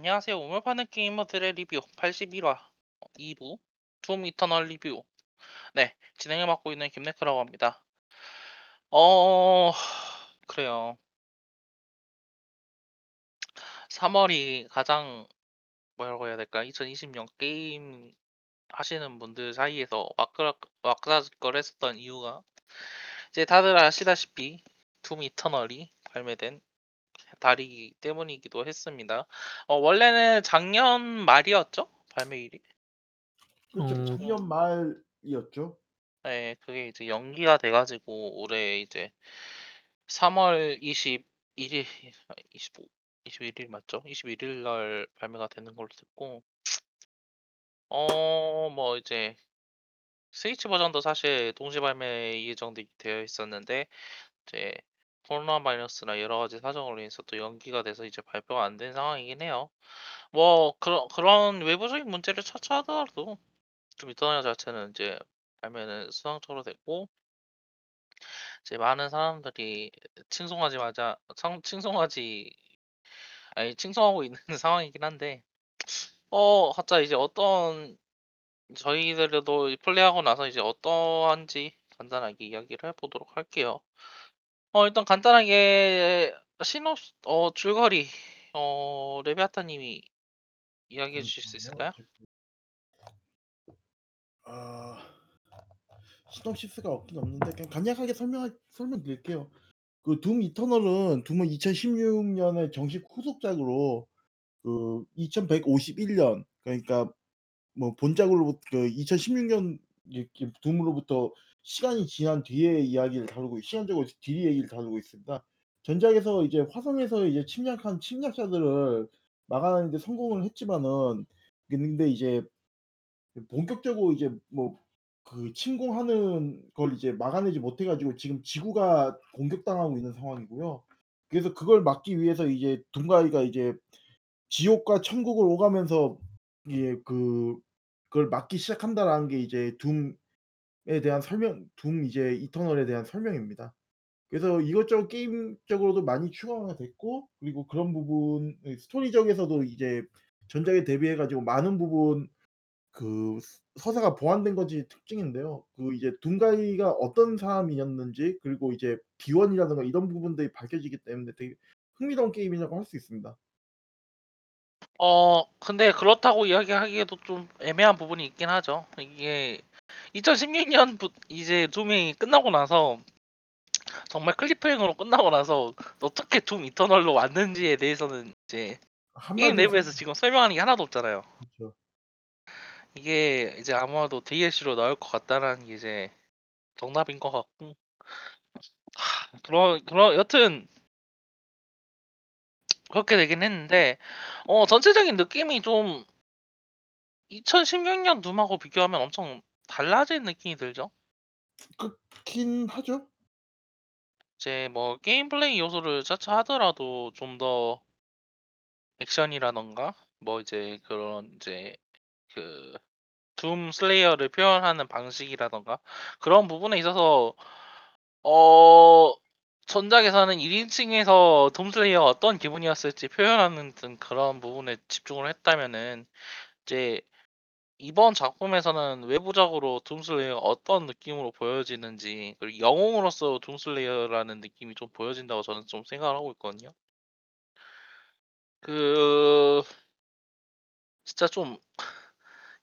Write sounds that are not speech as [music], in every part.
안녕하세요. 우물 파는 게이머들의 리뷰 81화 2부 Doom Eternal 리뷰 네 진행을 맡고 있는 김네크라고 합니다. 어 그래요. 3월이 가장 뭐라고 해야 될까 2020년 게임 하시는 분들 사이에서 와글와글거렸었던 이유가 이제 다들 아시다시피 둠 이터널이 발매된 달이기 때문이기도 했습니다. 어, 원래는 작년 말이었죠? 발매일이? 그렇죠. 음. 작년 말이었죠. 네, 그게 이제 연기가 돼가지고 올해 이제 3월 21일, 25, 21일 맞죠? 21일 날 발매가 되는 걸로 듣고 어, 뭐 이제 스위치 버전도 사실 동시 발매 예정되어 있었는데 이제 코로나 바이러스나 여러 가지 사정으로 인해서 또 연기가 돼서 이제 발표가 안 된 상황이긴 해요. 뭐 그런 그런 외부적인 문제를 차치하더라도 좀 이터널 자체는 이제 발매는 수상초로 됐고 이제 많은 사람들이 칭송하지 마자 상, 칭송하지 아니 칭송하고 있는 [laughs] 상황이긴 한데 어 각자 이제 어떤 저희들도 플레이하고 나서 이제 어떠한지 간단하게 이야기를 해보도록 할게요. 어 일단 간단하게 신업 어 줄거리 어 레비아타 님이 이야기해 주실 수 있을까요? 아 시놉시스가 없긴 없는데 그냥 간략하게 설명 설명드릴게요. 그 둠 이터널은 둠은 2016년에 정식 후속작으로 그 2151년 그러니까 뭐 본작으로부터 그 2016년 이렇게 둠으로부터 시간이 지난 뒤의 이야기를 다루고 시간적으로 뒤의 얘기를 다루고 있습니다. 전작에서 이제 화성에서 이제 침략한 침략자들을 막아내는 데 성공을 했지만은 근데 이제 본격적으로 이제 뭐 그 침공하는 걸 이제 막아내지 못해 가지고 지금 지구가 공격당하고 있는 상황이고요. 그래서 그걸 막기 위해서 이제 둠가이가 이제 지옥과 천국을 오가면서 예 그 그걸 막기 시작한다라는 게 이제 둠에 대한 설명 둠 이제 이터널에 대한 설명입니다. 그래서 이것저것 게임적으로도 많이 추가가 됐고 그리고 그런 부분 예 스토리적에서도 이제 전작에 대비해 가지고 많은 부분 그 서사가 보완된 것이 특징인데요. 그 이제 둠가이가 어떤 사람이었는지 그리고 이제 기원이라든가 이런 부분들이 밝혀지기 때문에 되게 흥미로운 게임이라고 할 수 있습니다. 어 근데 그렇다고 이야기하기에도 좀 애매한 부분이 있긴 하죠. 이게 2016년 부 이제 둠이 끝나고 나서 정말 클리프행으로 끝나고 나서 어떻게 둠 이터널로 왔는지에 대해서는 이제 게임 내부에서 지금 설명하는 게 하나도 없잖아요. 그렇죠. 이게 이제 아마도 DLC로 나올 것 같다라는 게 이제 정답인 것 같고 하, 그런 그런 여튼 그렇게 되긴 했는데 어 전체적인 느낌이 좀 2016년 Doom하고 비교하면 엄청 달라진 느낌이 들죠. 그렇긴 하죠. 이제 뭐 게임 플레이 요소를 차치 하더라도 좀 더 액션이라던가 뭐 이제 그런 이제 그 Doom Slayer를 표현하는 방식이라던가 그런 부분에 있어서 어 전작에서는 1인칭에서 둠 슬레이어가 어떤 기분이었을지 표현하는 등 그런 부분에 집중을 했다면은 이제 이번 작품에서는 외부적으로 둠슬레이어가 어떤 느낌으로 보여지는지 그리고 영웅으로서 둠슬레이어라는 느낌이 좀 보여진다고 저는 좀 생각을 하고 있거든요. 그 진짜 좀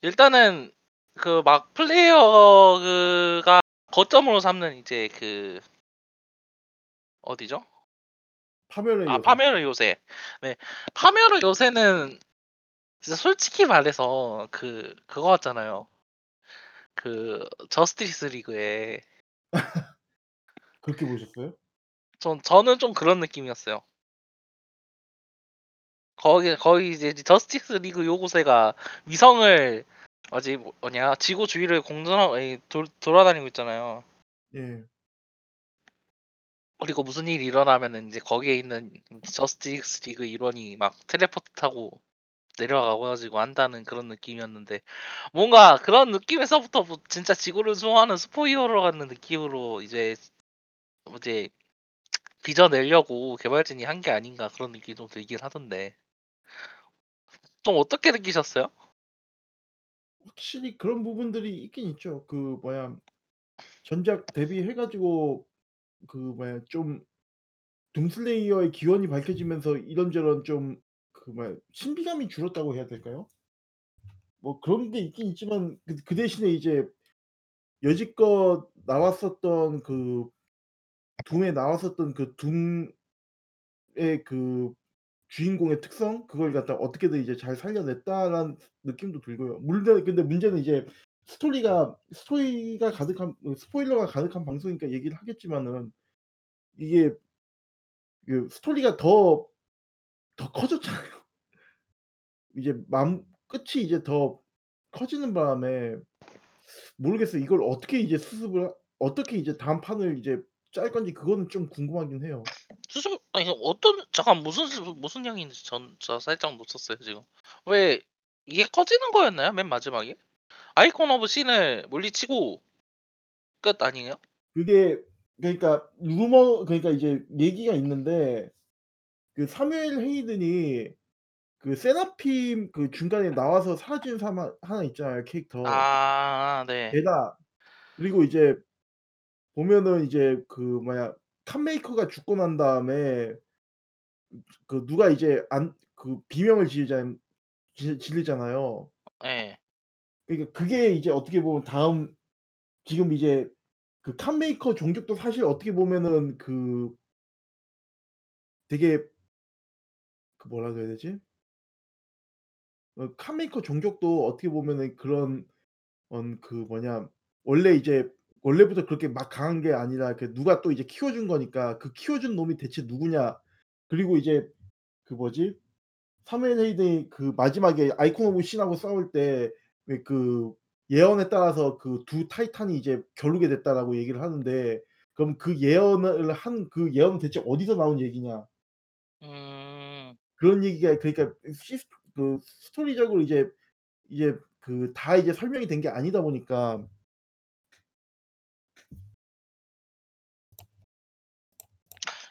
일단은 그 막 플레이어가 거점으로 삼는 이제 그 어디죠? 파멸의 아 요새. 파멸의 요새. 네, 파멸의 요새는 진짜 솔직히 말해서 그 그거 같잖아요. 그 저스티스 리그에 [laughs] 그렇게 보셨어요? 전 저는 좀 그런 느낌이었어요. 거기 거기 이제 Justice League 요새가 위성을 어지 뭐냐 지구 주위를 공전하고 돌, 돌아다니고 있잖아요. 예. 그리고 무슨 일이 일어나면은 이제 거기에 있는 Justice League 일원이 막 텔레포트 타고 내려가고 가지고 한다는 그런 느낌이었는데 뭔가 그런 느낌에서부터 뭐 진짜 지구를 수호하는 슈퍼히어로 같은 느낌으로 이제 이제 빚어내려고 개발진이 한 게 아닌가 그런 느낌이 좀 들긴 하던데 좀 어떻게 느끼셨어요? 확실히 그런 부분들이 있긴 있죠. 그 뭐야 전작 대비해 가지고 그 뭐야 좀 둠슬레이어의 기원이 밝혀지면서 이런저런 좀 그 뭐야 신비감이 줄었다고 해야 될까요? 뭐 그런 게 있긴 있지만 그 그 대신에 이제 여지껏 나왔었던 그 둠에 나왔었던 그 둠의 그 주인공의 특성 그걸 갖다가 어떻게든 이제 잘 살려냈다라는 느낌도 들고요. 물론 근데 문제는 이제 스토리가 스토리가 가득한 그 스포일러가 가득한 방송이니까 얘기를 하겠지만은 이게 그 스토리가 더 더 커졌잖아요. [laughs] 이제 맘 끝이 이제 더 커지는 바람에 모르겠어요. 이걸 어떻게 이제 수습을 하 어떻게 이제 다음 판을 이제 짤 건지 그거는 좀 궁금하긴 해요. 수습 아니 어떤 잠깐 무슨 수 무슨 얘긴지 전 저 살짝 놓쳤어요 지금. 왜 이게 커지는 거였나요? 맨 마지막에? Icon of Sin을 물리치고 끝 아니에요? 그게 그러니까 루머 그러니까 이제 얘기가 있는데 그 사무엘 헤이든이 그 세라핌 그 중간에 나와서 사라진 사람 하 하나 있잖아요 캐릭터. 아 네. 걔가 그리고 이제 보면은 이제 그 뭐야 칸메이커가 죽고 난 다음에 그 누가 이제 안 그 비명을 지르잖 지 지르잖아요. 예. 그러니까 그게 이제 어떻게 보면 다음 지금 이제 그 칸메이커 종족도 사실 어떻게 보면은 그 되게 그 뭐라 그래야 되지? 어 Khan Maker 종족도 어떻게 보면은 그런 언그 뭐냐 원래 이제 원래부터 그렇게 막 강한 게 아니라 그 누가 또 이제 키워준 거니까 그 키워준 놈이 대체 누구냐. 그리고 이제 그 뭐지? 사무엘 헤이든이 그 마지막에 Icon of Sin하고 싸울 때 왜 그 예언에 따라서 그 두 타이탄이 이제 겨루게 됐다라고 얘기를 하는데 그럼 그 예언을 한 그 예언은 대체 어디서 나온 얘기냐. 음. 그런 얘기가 그러니까 시스 그 스토리적으로 이제 이제 그 다 이제 설명이 된 게 아니다 보니까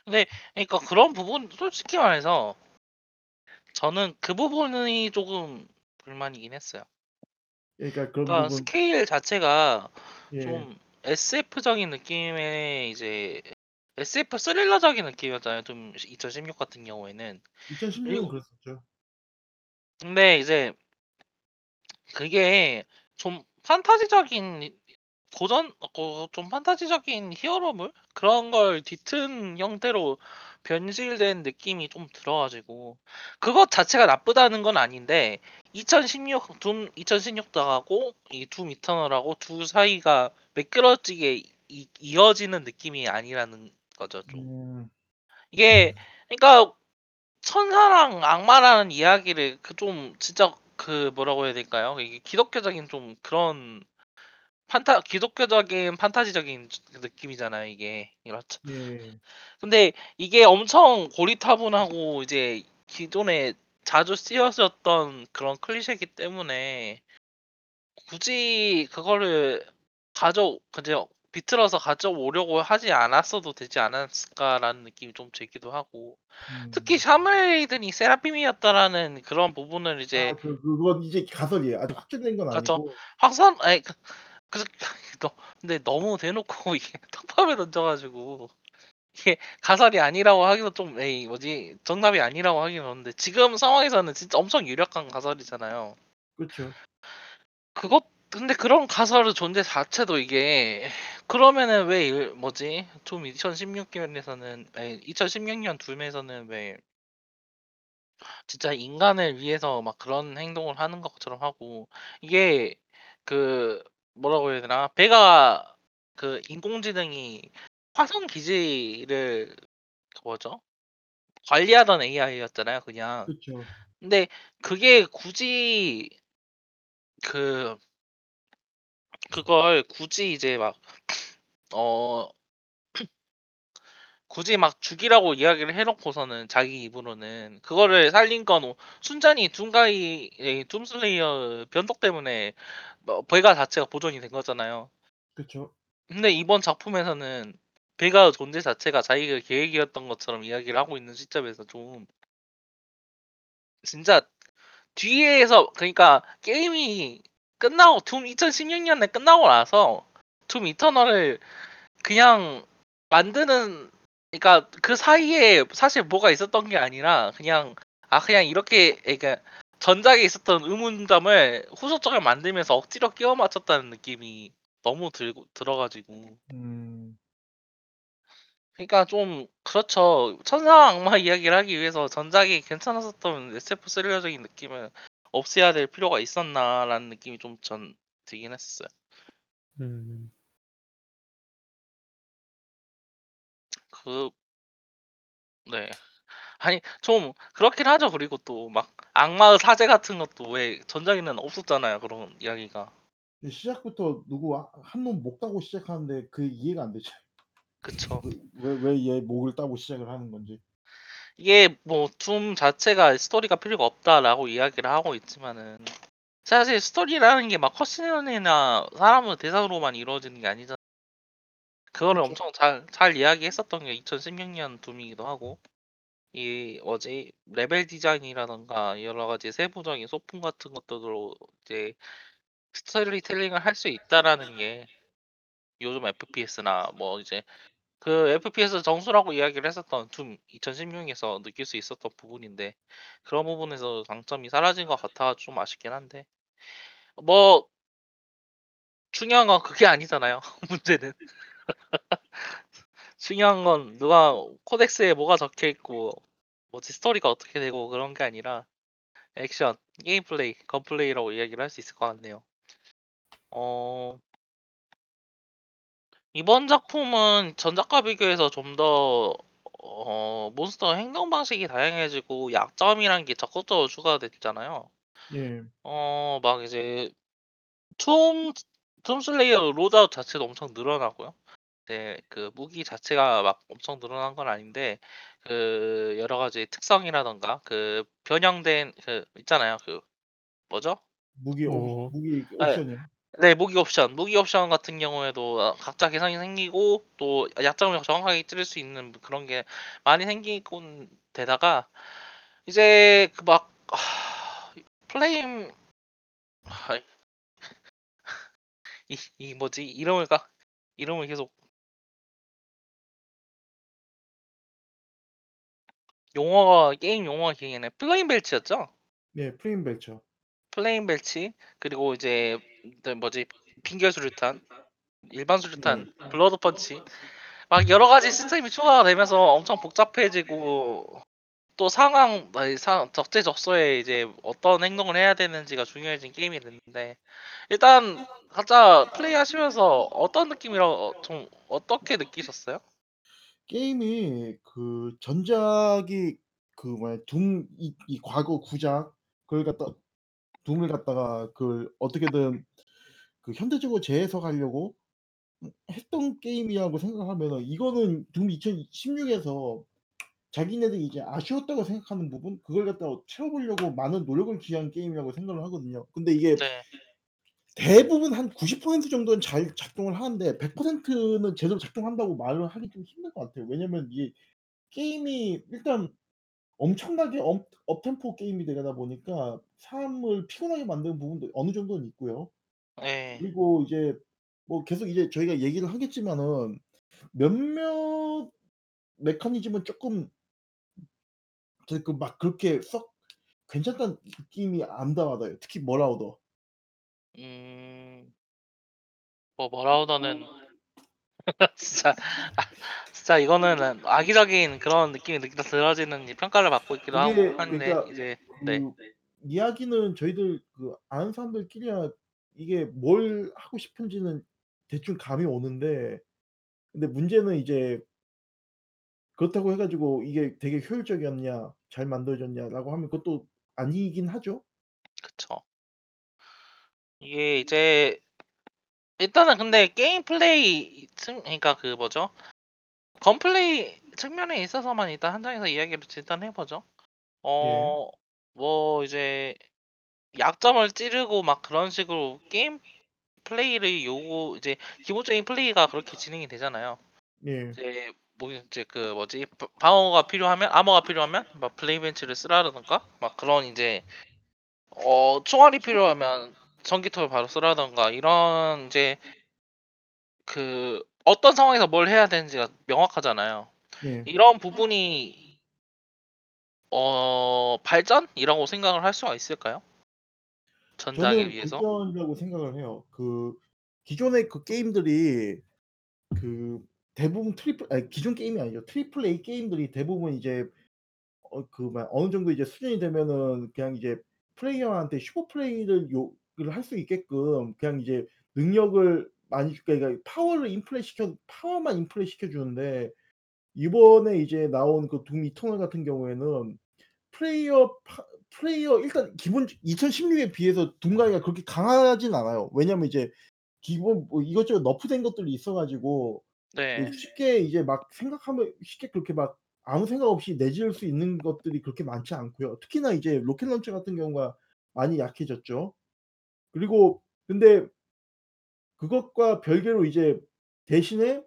근데 그러니까 그런 부분 솔직히 말해서 저는 그 부분이 조금 불만이긴 했어요. 그러니까 그런 그러니까 부분 스케일 자체가 예. 좀 SF적인 느낌의 이제 SF 스릴러적인 느낌이었잖아요. 좀 2016 같은 경우에는. 2016년 그리고 그랬었죠. 근데 이제 그게 좀 판타지적인 고전 어좀 판타지적인 히어로물 그런 걸 뒤튼 형태로 변질된 느낌이 좀 들어 가지고 그것 자체가 나쁘다는 건 아닌데 2016 둠 2016 하고 이둠 이터널하고 둘 사이가 매끄러지게 이 이어지는 느낌이 아니라는 거죠 좀. 음. 이게 그러니까 천사랑 악마라는 이야기를 그 좀 진짜 그 뭐라고 해야 될까요? 이게 기독교적인 좀 그런 판타 기독교적인 판타지적인 그 느낌이잖아요 이게. 이렇죠. 예. 근데 이게 엄청 고리타분하고 이제 기존에 자주 쓰여졌던 그런 클리셰이기 때문에 굳이 그거를 가져 그저 비틀어서 가져오려고 하지 않았어도 되지 않았을까라는 느낌이 좀 들기도 하고 특히 음. 샤멜이든이 세라핌이었다라는 그런 부분을 이제 아 그 그건 이제 가설이에요. 아직 확정된 건. 아니고. 확산 아니 그그 [laughs] 너 근데 너무 대놓고 [laughs] 이게 떡밥을 던져 가지고 이게 가설이 아니라고 하기도 좀 에이 뭐지 정답이 아니라고 하긴 그런데 지금 상황에서는 진짜 엄청 유력한 가설이잖아요. 그쵸. 그것 근데 그런 가설의 존재 자체도 이게 그러면은 왜 일 뭐지 좀 2016 년에서는 아니 2016년 둠에서는 왜 진짜 인간을 위해서 막 그런 행동을 하는 것처럼 하고 이게 그 뭐라고 해야 되나 배가 그 인공지능이 화성 기지를 그 뭐죠? 관리하던 AI였잖아요 그냥. 그쵸. 근데 그게 굳이 그 그걸 굳이 이제 막어 [clears throat] 굳이 막 죽이라고 이야기를 해 놓고서는 자기 입으로는 그거를 살린 건오 순전히 둠가이 이 둠슬레이어 변덕 때문에 뭐 배가 자체가 보존이 된 거잖아요. 그쵸. 근데 이번 작품에서는 배가 존재 자체가 자기가 계획이었던 것처럼 이야기를 하고 있는 시점에서 좀 진짜 뒤에서 그러니까 게임이 끝나고 둠 2016년에 끝나고 나서 둠 이터널을 그냥 만드는 그러니까 그 사이에 사실 뭐가 있었던 게 아니라 그냥 아 그냥 이렇게 그러니까 전작에 있었던 의문점을 후속작을 만들면서 억지로 끼워 맞췄다는 느낌이 너무 들고 들어가지고 음. 그러니까 좀 그렇죠. 천사와 악마 [laughs] 이야기를 하기 위해서 전작이 괜찮았었던 SF 스릴러적인 느낌을 없애야 될 필요가 있었나라는 느낌이 좀 전 들긴 했었어요. 음. 그 네. 아니 좀 그렇긴 하죠. 그리고 또 막 악마의 사제 같은 것도 왜 전작에는 없었잖아요. 그런 이야기가. 시작부터 누구 한 놈 목 따고 시작하는데 그게 이해가 안 되죠. 그쵸. 왜왜 얘 목을 따고 시작을 하는 건지. 이게 뭐 둠 자체가 스토리가 필요가 없다라고 이야기를 하고 있지만은 사실 스토리라는 게 막 컷신이나 사람의 대사로만 이루어지는 게 아니잖아요. 그거를 그쵸. 엄청 잘 잘 이야기했었던 게 2016년 Doom이기도 하고 이 뭐지 레벨 디자인이라든가 여러 가지 세부적인 소품 같은 것들로 이제 스토리텔링을 할 수 있다라는 게 요즘 FPS나 뭐 이제 그 FPS 정수라고 이야기를 했었던 Doom 2016에서 느낄 수 있었던 부분인데 그런 부분에서 장점이 사라진 것 같아 좀 아쉽긴 한데 뭐 중요한 건 그게 아니잖아요. [laughs] 문제는 중요한 건 누가 codex에 뭐가 적혀 있고 뭐지 스토리가 어떻게 되고 그런 게 아니라 액션, 게임 플레이, gun play라고 이야기를 할 수 있을 것 같네요. 어 이번 작품은 전작과 비교해서 좀더 어 몬스터 행동 방식이 다양해지고 약점이란 게 적극적으로 추가됐잖아요. 예. 어 막 이제 둠 둠슬레이어 loadout 자체도 엄청 늘어나고요. 네 그 무기 자체가 막 엄청 늘어난 건 아닌데 그 여러 가지 특성이라든가 그 변형된 그 있잖아요. 그 뭐죠? 무기 옵뭐 무기 예. 옵션이요. 네 무기 옵션. 무기 옵션 같은 경우에도 어 각자 개성이 생기고 또 약점을 정확하게 찌를 수 있는 그런 게 많이 생기곤 데다가 이제 그 막 flame [laughs] 이이 뭐지? 이름을 까 이름을 계속 용어가 기억 안 나요. Flame Belch였죠? 네 Flame Belch. Flame Belch 그리고 이제 그 뭐지? 빙결 수류탄, 일반 수류탄, 네. Blood Punch 막 여러 가지 시스템이 추가가 되면서 엄청 복잡해지고 또 상황 아니 상 적재적소에 이제 어떤 행동을 해야 되는지가 중요해진 게임이 됐는데 일단 각자 플레이하시면서 어떤 느낌이라 어좀 어떻게 느끼셨어요? 게임이 그 전작이 그 뭐야 둠 이 이 과거 구작 그걸 갖다 둠을 갖다가 그걸 어떻게든 그 현대적으로 재해석하려고 음 했던 게임이라고 생각하면은 이거는 둠 2016 에서 자기네들이 이제 아쉬웠다고 생각하는 부분 그걸 갖다가 채워 보려고 많은 노력을 기한 게임이라고 생각을 하거든요. 근데 이게 네. 대부분 한 90% 정도는 잘 작동을 하는데 100%는 제대로 작동한다고 말을 하기 좀 힘들 것 같아요. 왜냐면 이게 게임이 일단 엄청나게 up up-tempo 게임이 되다 보니까 사람을 피곤하게 만드는 부분도 어느 정도는 있고요. 예. 그리고 이제 뭐 계속 이제 저희가 얘기를 하겠지만은 몇몇 메커니즘은 저그막 그렇게 썩 괜찮다는 느낌이 안 받아요. 특히 머라우더. 음. 뭐 머라우더는 [laughs] 진짜 아 진짜 이거는 악의적인 그런 느낌이 느 들어지는 평가를 받고 있기도 하고 이게 한데 그러니까 이제 네. 그 이야기는 저희들 그 아는 사람들끼리야 이게 뭘 하고 싶은지는 대충 감이 오는데 근데 문제는 이제 그렇다고 해 가지고 이게 되게 효율적이었냐 잘 만들어졌냐라고 하면 그것도 아니긴 하죠. 그쵸. 이게 이제 일단은 근데 게임 플레이 측 그러니까 그 뭐죠? 건 플레이 측면에 있어서만 일단 한정해서 이야기를 일단 해 보죠. 예. 어뭐 이제 약점을 찌르고 막 그런 식으로 게임 플레이를 요구 이제 기본적인 플레이가 그렇게 진행이 되잖아요. 예. 이제 뭐 이제 그 뭐지? 바 방어가 필요하면 암호가 필요하면 막 플레이 벤치를 쓰라든가 막 그런 이제 어 총알이 필요하면 전기톱을 바로 쓰라든가 이런 이제 그 어떤 상황에서 뭘 해야 되는지가 명확하잖아요. 네. 이런 부분이 어 발전이라고 생각을 할 수가 있을까요? 전작에 저는 비해서? 발전이라고 생각을 해요. 그 기존의 그 게임들이 그 대부분 triple 아니 기존 게임이 아니죠. triple A 게임들이 대부분 이제 어그 뭐야 어느 정도 이제 수준이 되면은 그냥 이제 플레이어한테 슈퍼 플레이를 요구 를 할 수 있게끔 그냥 이제 능력을 많이 주 그러니까 파워를 인플레 시켜 파워만 인플레 시켜 주는데 이번에 이제 나온 그 둠 이터널 같은 경우에는 플레이어 파 플레이어 일단 기본 2016에 비해서 둠 가이가 그렇게 강하진 않아요. 왜냐면 이제 기본 뭐 이것저것 nerf된 것들이 있어 가지고 그 네. 쉽게 이제 막 생각하면 쉽게 그렇게 막 아무 생각 없이 내지를 수 있는 것들이 그렇게 많지 않고요. 특히나 이제 rocket launcher 같은 경우가 많이 약해졌죠. 그리고 근데 그것과 별개로 이제 대신에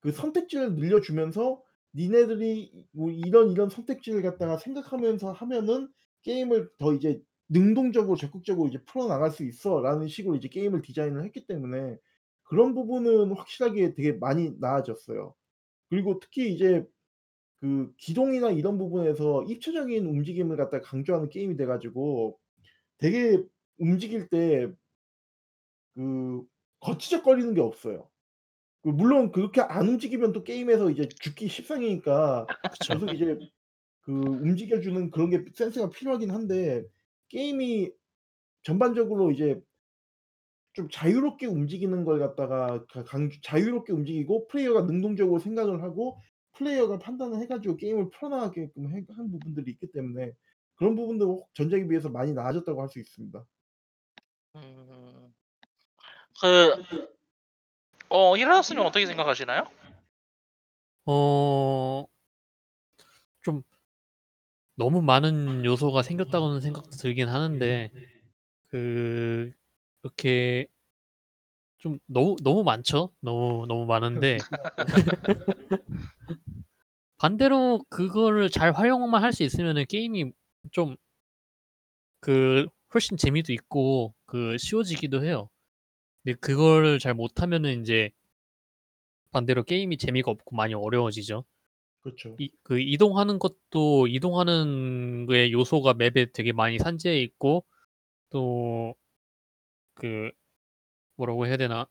그 선택지를 늘려주면서 "니네들이 뭐 이런 이런 선택지를 갖다가 생각하면서 하면은 게임을 더 이제 능동적으로 적극적으로 이제 풀어나갈 수 있어."라는 식으로 이제 게임을 디자인을 했기 때문에 그런 부분은 확실하게 되게 많이 나아졌어요. 그리고 특히 이제 그 기동이나 이런 부분에서 입체적인 움직임을 갖다가 강조하는 게임이 돼 가지고 되게 움직일 때 그 거치적거리는 게 없어요. 그 물론 그렇게 안 움직이면 또 게임에서 이제 죽기 십상이니까 그쵸. 계속 이제 그 움직여 주는 그런 게 센스가 필요하긴 한데 게임이 전반적으로 이제 좀 자유롭게 움직이는 걸 갖다가 가 강조 자유롭게 움직이고 플레이어가 능동적으로 생각을 하고 플레이어가 판단을 해 가지고 게임을 풀어나가게끔 해 한 부분들이 있기 때문에 그런 부분도 전작에 비해서 많이 나아졌다고 할 수 있습니다. 음. 그 어 히라노스님은 어떻게 생각하시나요? 어 좀 너무 많은 요소가 생겼다고는 생각도 들긴 하는데 그 이렇게 좀 너무 너무 많죠. 너무 너무 많은데 [laughs] 반대로 그거를 잘 활용만 할 수 있으면은 게임이 좀 그 훨씬 재미도 있고 그 쉬워지기도 해요. 근데 그거를 잘 못하면은 인제 반대로 게임이 재미가 없고 많이 어려워지죠. 그렇죠. 이 그 이동하는 것도 이동하는 게 요소가 맵에 되게 많이 산재해 있고 또 그 뭐라고 해야 되나?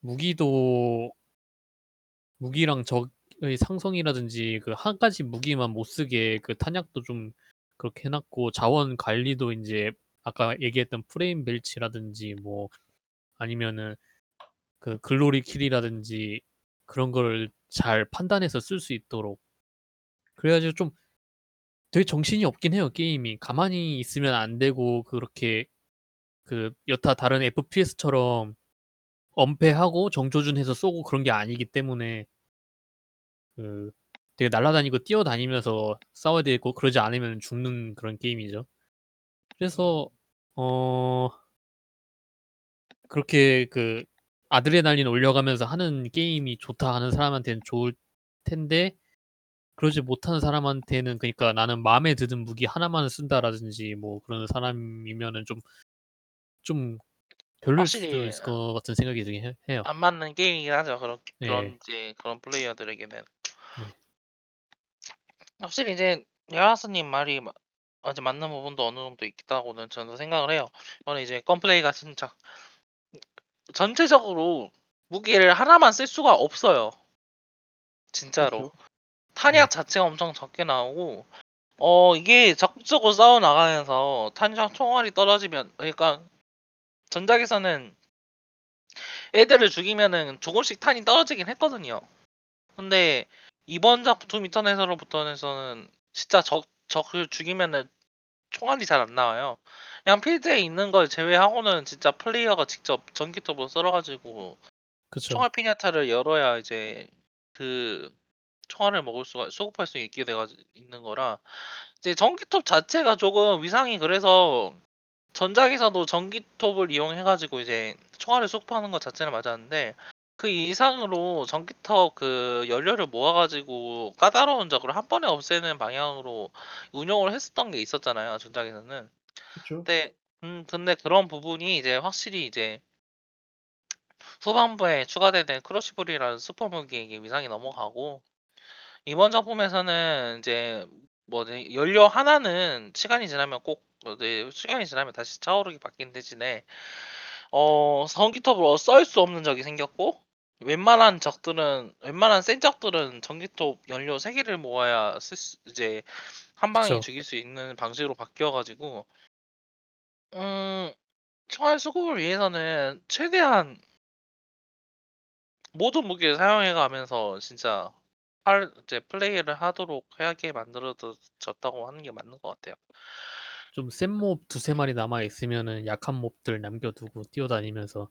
무기도 무기랑 적의 상성이라든지 그한 가지 무기만 못 쓰게 그 탄약도 좀 그렇게 해 놨고 자원 관리도 인제 아까 얘기했던 프레임 벨치라든지 뭐 아니면은 그 글로리 킬이라든지 그런 거를 잘 판단해서 쓸 수 있도록 그래 가지고 좀 되게 정신이 없긴 해요 게임이. 가만히 있으면 안 되고 그렇게 그 여타 다른 FPS처럼 엄폐하고 정조준해서 쏘고 그런 게 아니기 때문에 그 되게 날아다니고 뛰어다니면서 싸워야 되고 그러지 않으면 죽는 그런 게임이죠. 그래서 어 그렇게 그 아드레날린 올려가면서 하는 게임이 좋다 하는 사람한테는 좋을 텐데 그러지 못하는 사람한테는 그니까 '나는 마음에 드는 무기 하나만 쓴다.'라든지 뭐 그런 사람이면은 좀 좀 별로일 수도 확실히 있을 것 같은 생각이 들긴 해 해요. 안 맞는 게임이긴 하죠. 그런 그런 네. 이제 그런 플레이어들에게는. 네. 확실히 이제 히라노스님 말이 마 아주 맞는 부분도 어느 정도 있다고는 저는 생각을 해요. 저는 이제 건플레이가 진짜 전체적으로 무기를 하나만 쓸 수가 없어요. 진짜로. 그렇죠. 탄약 네. 자체가 엄청 적게 나오고 어 이게 적극적으로 싸워 나가면서 탄약 총알이 떨어지면 그러니까 전작에서는 애들을 죽이면은 조금씩 탄이 떨어지긴 했거든요. 근데 이번 작둠 이터널에서부터는 진짜 적 적을 죽이면은 총알이 잘 안 나와요. 그냥 필드에 있는 걸 제외하고는 진짜 플레이어가 직접 전기톱으로 썰어 가지고 그쵸. 총알 피냐타를 열어야 이제 그 총알을 먹을 수가 수급할 수 있게 돼 가지 있는 거라 이제 전기톱 자체가 조금 위상이 그래서 전작에서도 전기톱을 이용해 가지고 이제 총알을 수급하는 것 자체는 맞았는데 그 이상으로 전기톱 그 연료를 모아 가지고 까다로운 적을 한 번에 없애는 방향으로 운영을 했었던 게 있었잖아요 전작에서는. 그쵸. 근데 음 근데 그런 부분이 이제 확실히 이제 후반부에 추가되는 Crucible이라는 슈퍼 무기에게 위상이 넘어가고 이번 작품에서는 인제 뭐지 연료 하나는 시간이 지나면 꼭어네 시간이 지나면 다시 차오르게 바뀌는 대신에 어 전기톱으로 썰 수 없는 적이 생겼고 웬만한 적들은 웬만한 센 적들은 전기톱 연료 3 개를 모아야 쓸 수 이제 한 방에 그쵸. 죽일 수 있는 방식으로 바뀌어 가지고 음 총알 수급을 위해서는 최대한 모든 무기를 사용해 가면서 진짜 할 이제 플레이를 하도록 하게 만들어져 졌다고 하는 게 맞는 것 같아요. 좀 센 mob 2-3 마리 남아 있으면은 약한 mob들 남겨 두고 뛰어다니면서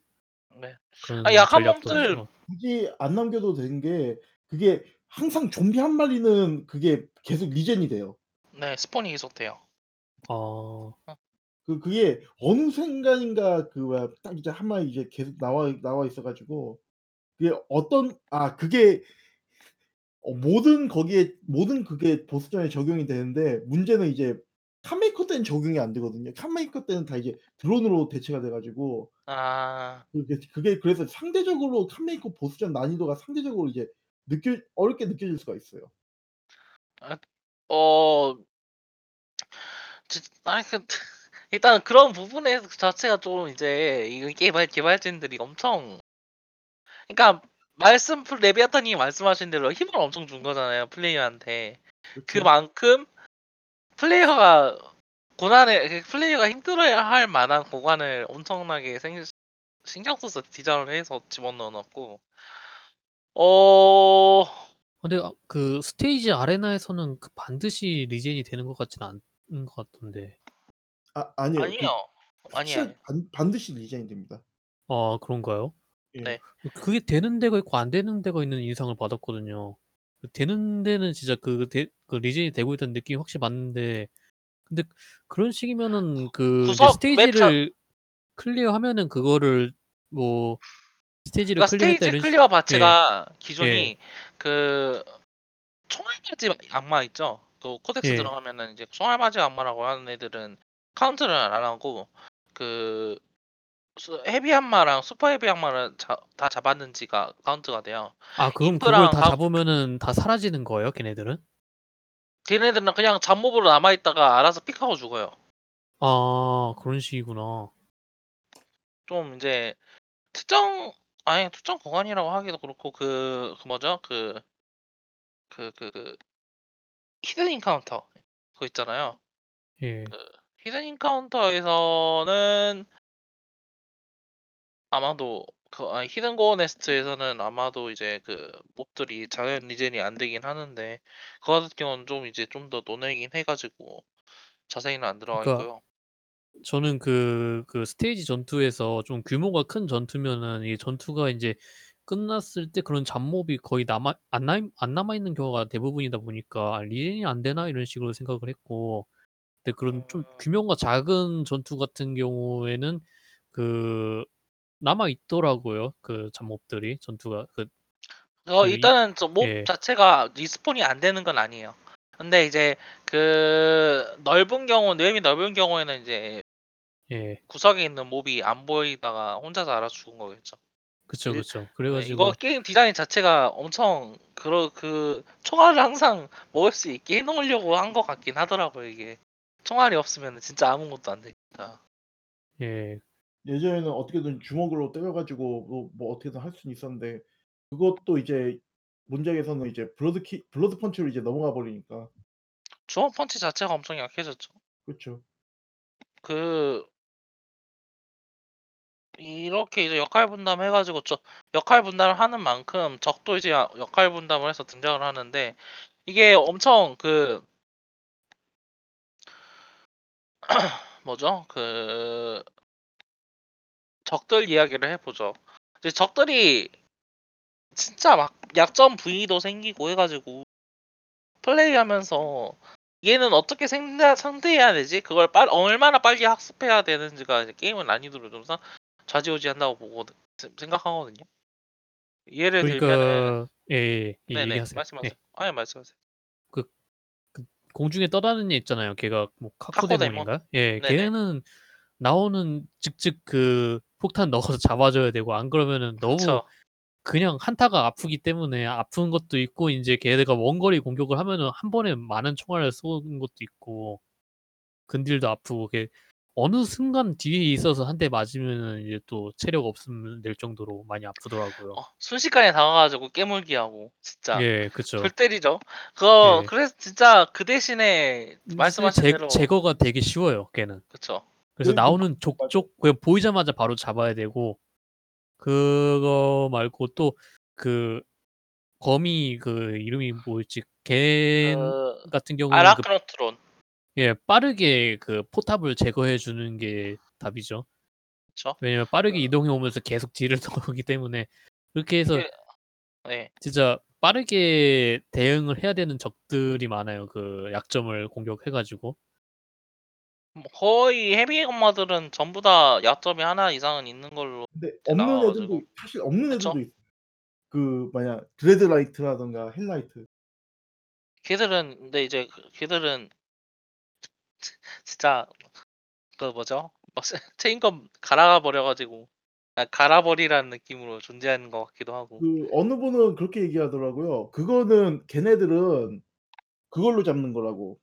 네. 아 그런 전략도 어 굳이 안 남겨도 되는 게 그게 항상 좀비 한 마리는 그게 계속 regen이 돼요. 네 스폰이 계속 돼요. 어. 어. 그 그게 어느 순간인가 그 뭐야 딱 이제 한 마리 이제 계속 나와 나와 있어 가지고 그게 어떤 아 그게 어 모든 거기에 모든 그게 보스전에 적용이 되는데 문제는 이제 칸메이커 때는 적용이 안 되거든요. 칸메이커 때는 다 이제 드론으로 대체가 돼 가지고 아. 그게 그게 그래서 상대적으로 칸메이커 보스전 난이도가 상대적으로 이제 느껴 어렵게 느껴질 수가 있어요. 아 어 지 아니 그 [laughs] 일단 그런 부분에 자체가 좀 이제 이 개발 개발진들이 엄청 그러니까 말씀 플 레비아탄님이 말씀하신 대로 힘을 엄청 준 거잖아요 플레이어한테. 그쵸. 그만큼 플레이어가 고난에 그 플레이어가 힘들어야 할 만한 고관을 엄청나게 생 신경 써서 디자인을 해서 집어넣어 놨고 어 근데 아그 스테이지 arena에서는 그 반드시 regen이 되는 것 같지는 않은 것 같던데. 아. 아니에요, 확실히 아니에요. 반 반드시 regen이 됩니다. 아 그런가요? 예. 네. 그게 되는 데가 있고 안 되는 데가 있는 인상을 받았거든요. 그 되는 데는 진짜 그 데 그 regen이 되고 있다는 느낌이 확실히 받는데 근데 그런 식이면은 그 구석 스테이지를 clear하면은 그거를 뭐 스테이지를 그러니까 clear했다 스테이지 clear 예. 바치가 예. 기존이 그 총알맞이 악마 있죠? 그 codex 예. 들어가면은 이제 총알맞이 악마라고 하는 애들은 카운트를 안 하고 그 수 heavy 악마랑 super heavy 악마를 자 다 잡았는지가 카운트가 돼요. 아 그럼 그걸 다가 잡으면은 다 사라지는 거예요 걔네들은? 걔네들은 그냥 잡mob으로 남아 있다가 알아서 픽하고 죽어요. 아 그런 식이구나. 좀 인제 특정 아니 특정 구간이라고 하기도 그렇고 그 그 뭐죠? 그 그 그 그 hidden encounter 그거 있잖아요. 예. 그 hidden encounter에서는 아마도 그 아니 hidden gore nest에서는 아마도 이제 그 mob들이 자연 regen이 안 되긴 하는데 그거 같은 경우는 좀 이제 좀 더 논외긴 해 가지고 자세히는 안 들어가 그러니까 있고요. 저는 그 그 스테이지 전투에서 좀 규모가 큰 전투면은 이 전투가 인제 끝났을 때 그런 잡mob이 거의 남아 안 남 안 남아 있는 경우가 대부분이다 보니까 '아 regen이 안 되나?' 이런 식으로 생각을 했고 근데 그런 좀 음. 규모가 작은 전투 같은 경우에는 그 남아 있더라고요 그 잡mob들이 전투가 그어그이 일단은 잡mob 예. 자체가 respawn이 안 되는 건 아니에요. 근데 이제 그 넓은 경우 map이 넓은 경우에는 이제 예. 구석에 있는 mob이 안 보이다가 혼자서 알아서 죽은 거겠죠. 그쵸, 일 그쵸. 그래 네 이거 가지고 게임 디자인 자체가 엄청 그러 그 총알을 항상 먹을 수 있게 해 놓으려고 한 것 같긴 하더라고요 이게. 총알이 없으면은 진짜 아무것도 안 되니까. 예. 예전에는 어떻게든 주먹으로 때려 가지고 뭐 뭐 어떻게든 할 수는 있었는데 그것도 이제 본작에서는 이제 blood 키 blood punch로 이제 넘어가 버리니까. 주먹 펀치 자체가 엄청 약해졌죠. 그쵸. 그 이렇게 이제 역할 분담 해 가지고 저 역할 분담을 하는 만큼 적도 이제 아 역할 분담을 해서 등장을 하는데 이게 엄청 그 [clears throat] 뭐죠? 그 적들 이야기를 해 보죠. 이제 적들이 진짜 막 약점 부위도 생기고 해 가지고 플레이하면서 '얘는 어떻게 생사 상대해야 되지?' 그걸 빨 얼마나 빨리 학습해야 되는지가 이제 게임의 난이도를 좀상 좌지우지한다고 생 생각하거든요. 예를 그러니까 예예. 예 네네. 얘기하세요. 말씀하세요. 예. 아니 말씀하세요. 그 그 공중에 떠다니는 애 있잖아요. 걔가 뭐 카코데몬? 카코데몬인가? 예, 네네. 걔는 나오는 즉즉 그 폭탄 넣어서 잡아줘야 되고 안 그러면은 너무 그쵸. 그냥 한타가 아프기 때문에 아픈 것도 있고 인제 걔네가 원거리 공격을 하면은 한 번에 많은 총알을 쏘는 것도 있고 근딜도 아프고 걔 어느 순간 뒤에 있어서 한 대 맞으면은 이제 또 체력 없으면 낼 정도로 많이 아프더라고요. 어 순식간에 당화 가지고 깨물기 하고 진짜 예, 그쵸. 골 때리죠. 그거 예. 그래서 진짜 그 대신에 근데 말씀하신 제 대로 제거가 되게 쉬워요, 걔는. 그쵸. 그래서 그 나오는. 족족 그냥 보이자마자 바로 잡아야 되고 그거 말고 또 그 거미 그 이름이 뭐였지? 걘그 같은 경우는 그 아라크노트론. 예, 빠르게 그 포탑을 제거해 주는 게 답이죠. 그쵸. 왜냐면 빠르게 어. 이동해 오면서 계속 딜을 넣기 [laughs] 때문에 그렇게 해서 예. 네. 진짜 빠르게 대응을 해야 되는 적들이 많아요. 그 약점을 공격해 가지고. 뭐 거의 헤비 건마들은 전부 다 약점이 하나 이상은 있는 걸로 근데 없는 나와 애들도 사실 없는 그쵸. 애들도 있그 뭐냐 드레드라이트라든가 헬라이트. 걔들은 근데 이제 그 걔들은 [laughs] 진짜 그 뭐죠? 막 체 체인검 갈아 버려 가지고 아 갈아 버리라는 느낌으로 존재하는 것 같기도 하고. 그 어느 분은 그렇게 얘기하더라고요. 그거는 걔네들은 그걸로 잡는 거라고.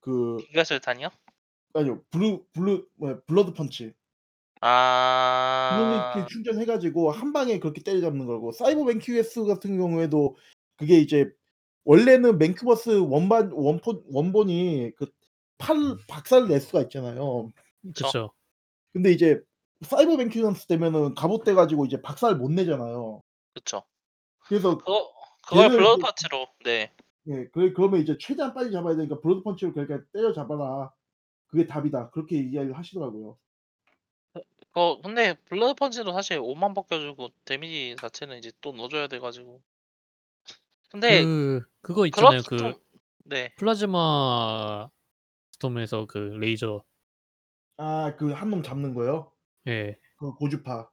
그 기가술탄이요? 아니요. 블루 블루 뭐야 블러드 펀치. 블루리필 아. 충전해 가지고 한 방에 그렇게 때려잡는 거고 사이버 맨큐에스 같은 경우에도 그게 이제 원래는 맨큐버스 원반 원폰 원본이 그 팔 박살을 낼 수가 있잖아요. 그쵸. 근데 이제 사이버 맨큐버스 되면은 갑옷돼 가지고 이제 박살 못 내잖아요. 그쵸. 그래서 그거 그걸 걔를 blood 이제 펀치로 네. 예. 그래 그러면 이제 최대한 빨리 잡아야 되니까 blood punch로 그러니까 때려 잡아라. 그게 답이다. 그렇게 이야기를 하시더라고요. 어 근데 blood punch도 사실 옷만 벗겨 주고 데미지 자체는 이제 또 넣어 줘야 돼 가지고. 근데 그 그거 있잖아요. 그좀 네. 플라즈마 스톰에서 그 레이저 아 그 한 놈 잡는 거요? 예. 그 고주파.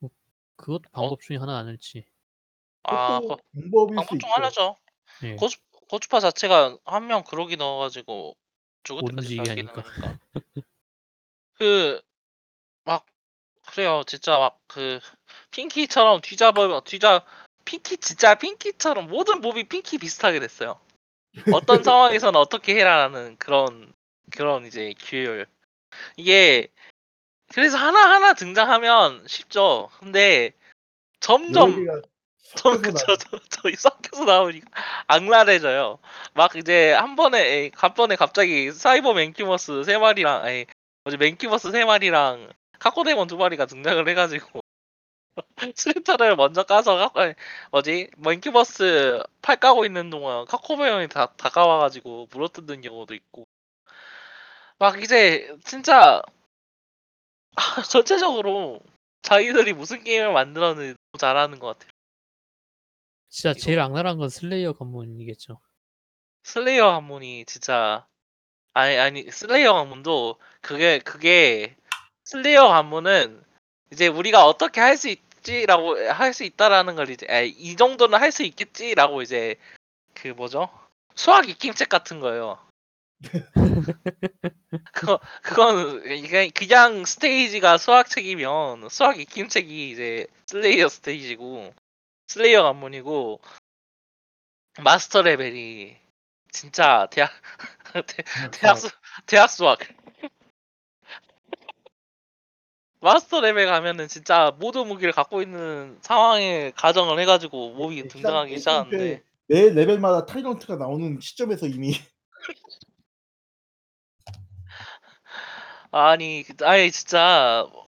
뭐 그것도 어? 방법 중에 하나 아닐지. 아 그것도 그 방법일 수 방법 중 있죠. 하나죠. 예. 고주 고주파 자체가 한 명 그러기 넣어 가지고 죽을 못 때까지 움직이게 달기는 하니까. 하니까. 그막 그래요. 진짜 막 그 핑키처럼 뒤잡아 뒤잡 핑키 진짜 핑키처럼 모든 몹이 핑키 비슷하게 됐어요. 어떤 [laughs] 상황에서는 어떻게 해라라는 그런 그런 이제 규율. 이게 그래서 하나 하나 등장하면 쉽죠. 근데 점점 개가 그쵸. 나오죠. 저저 섞여서 나오니까 악랄해져요. 막 이제 한 번에 에 간번에 갑자기 사이버 맨큐버스 3 마리랑 아니 뭐지 맨큐버스 3 마리랑 카코데몬 2 마리가 등장을 해 가지고 수류탄을 먼저 까서 카 아니 뭐지 맨큐버스 팔 까고 있는 동안 카코메온이 다 다가와 가지고 물어뜯는 경우도 있고. 막 이제 진짜 아 [laughs] 전체적으로 자기들이 무슨 게임을 만들었는지 잘하는 것 같아요. 진짜 이거 제일 악랄한 건 슬레이어 관문이겠죠. slayer 관문이 진짜 아니 아니 slayer 관문도 그게 그게 slayer 관문은 이제 우리가 '어떻게 할 수 있지.'라고 할 수 있다라는 걸 이제 에이 '이 정도는 할 수 있겠지.'라고 이제 그 뭐죠? 수학 익힘책 같은 거예요. [laughs] 그거 그거는 이게 그냥 스테이지가 수학책이면 수학 익힘책이 이제 slayer 스테이지고 slayer 관문이고 master level이 진짜 대학 [laughs] 대 대학 수 대학 수학. [laughs] master level 가면은 진짜 모든 무기를 갖고 있는 상황에 가정을 해 가지고 몹이 등장하기 시작하는데. 애시당초에 매 레벨마다 타이런트가 나오는 시점에서 이미. [laughs] 아니 그 아니 진짜 서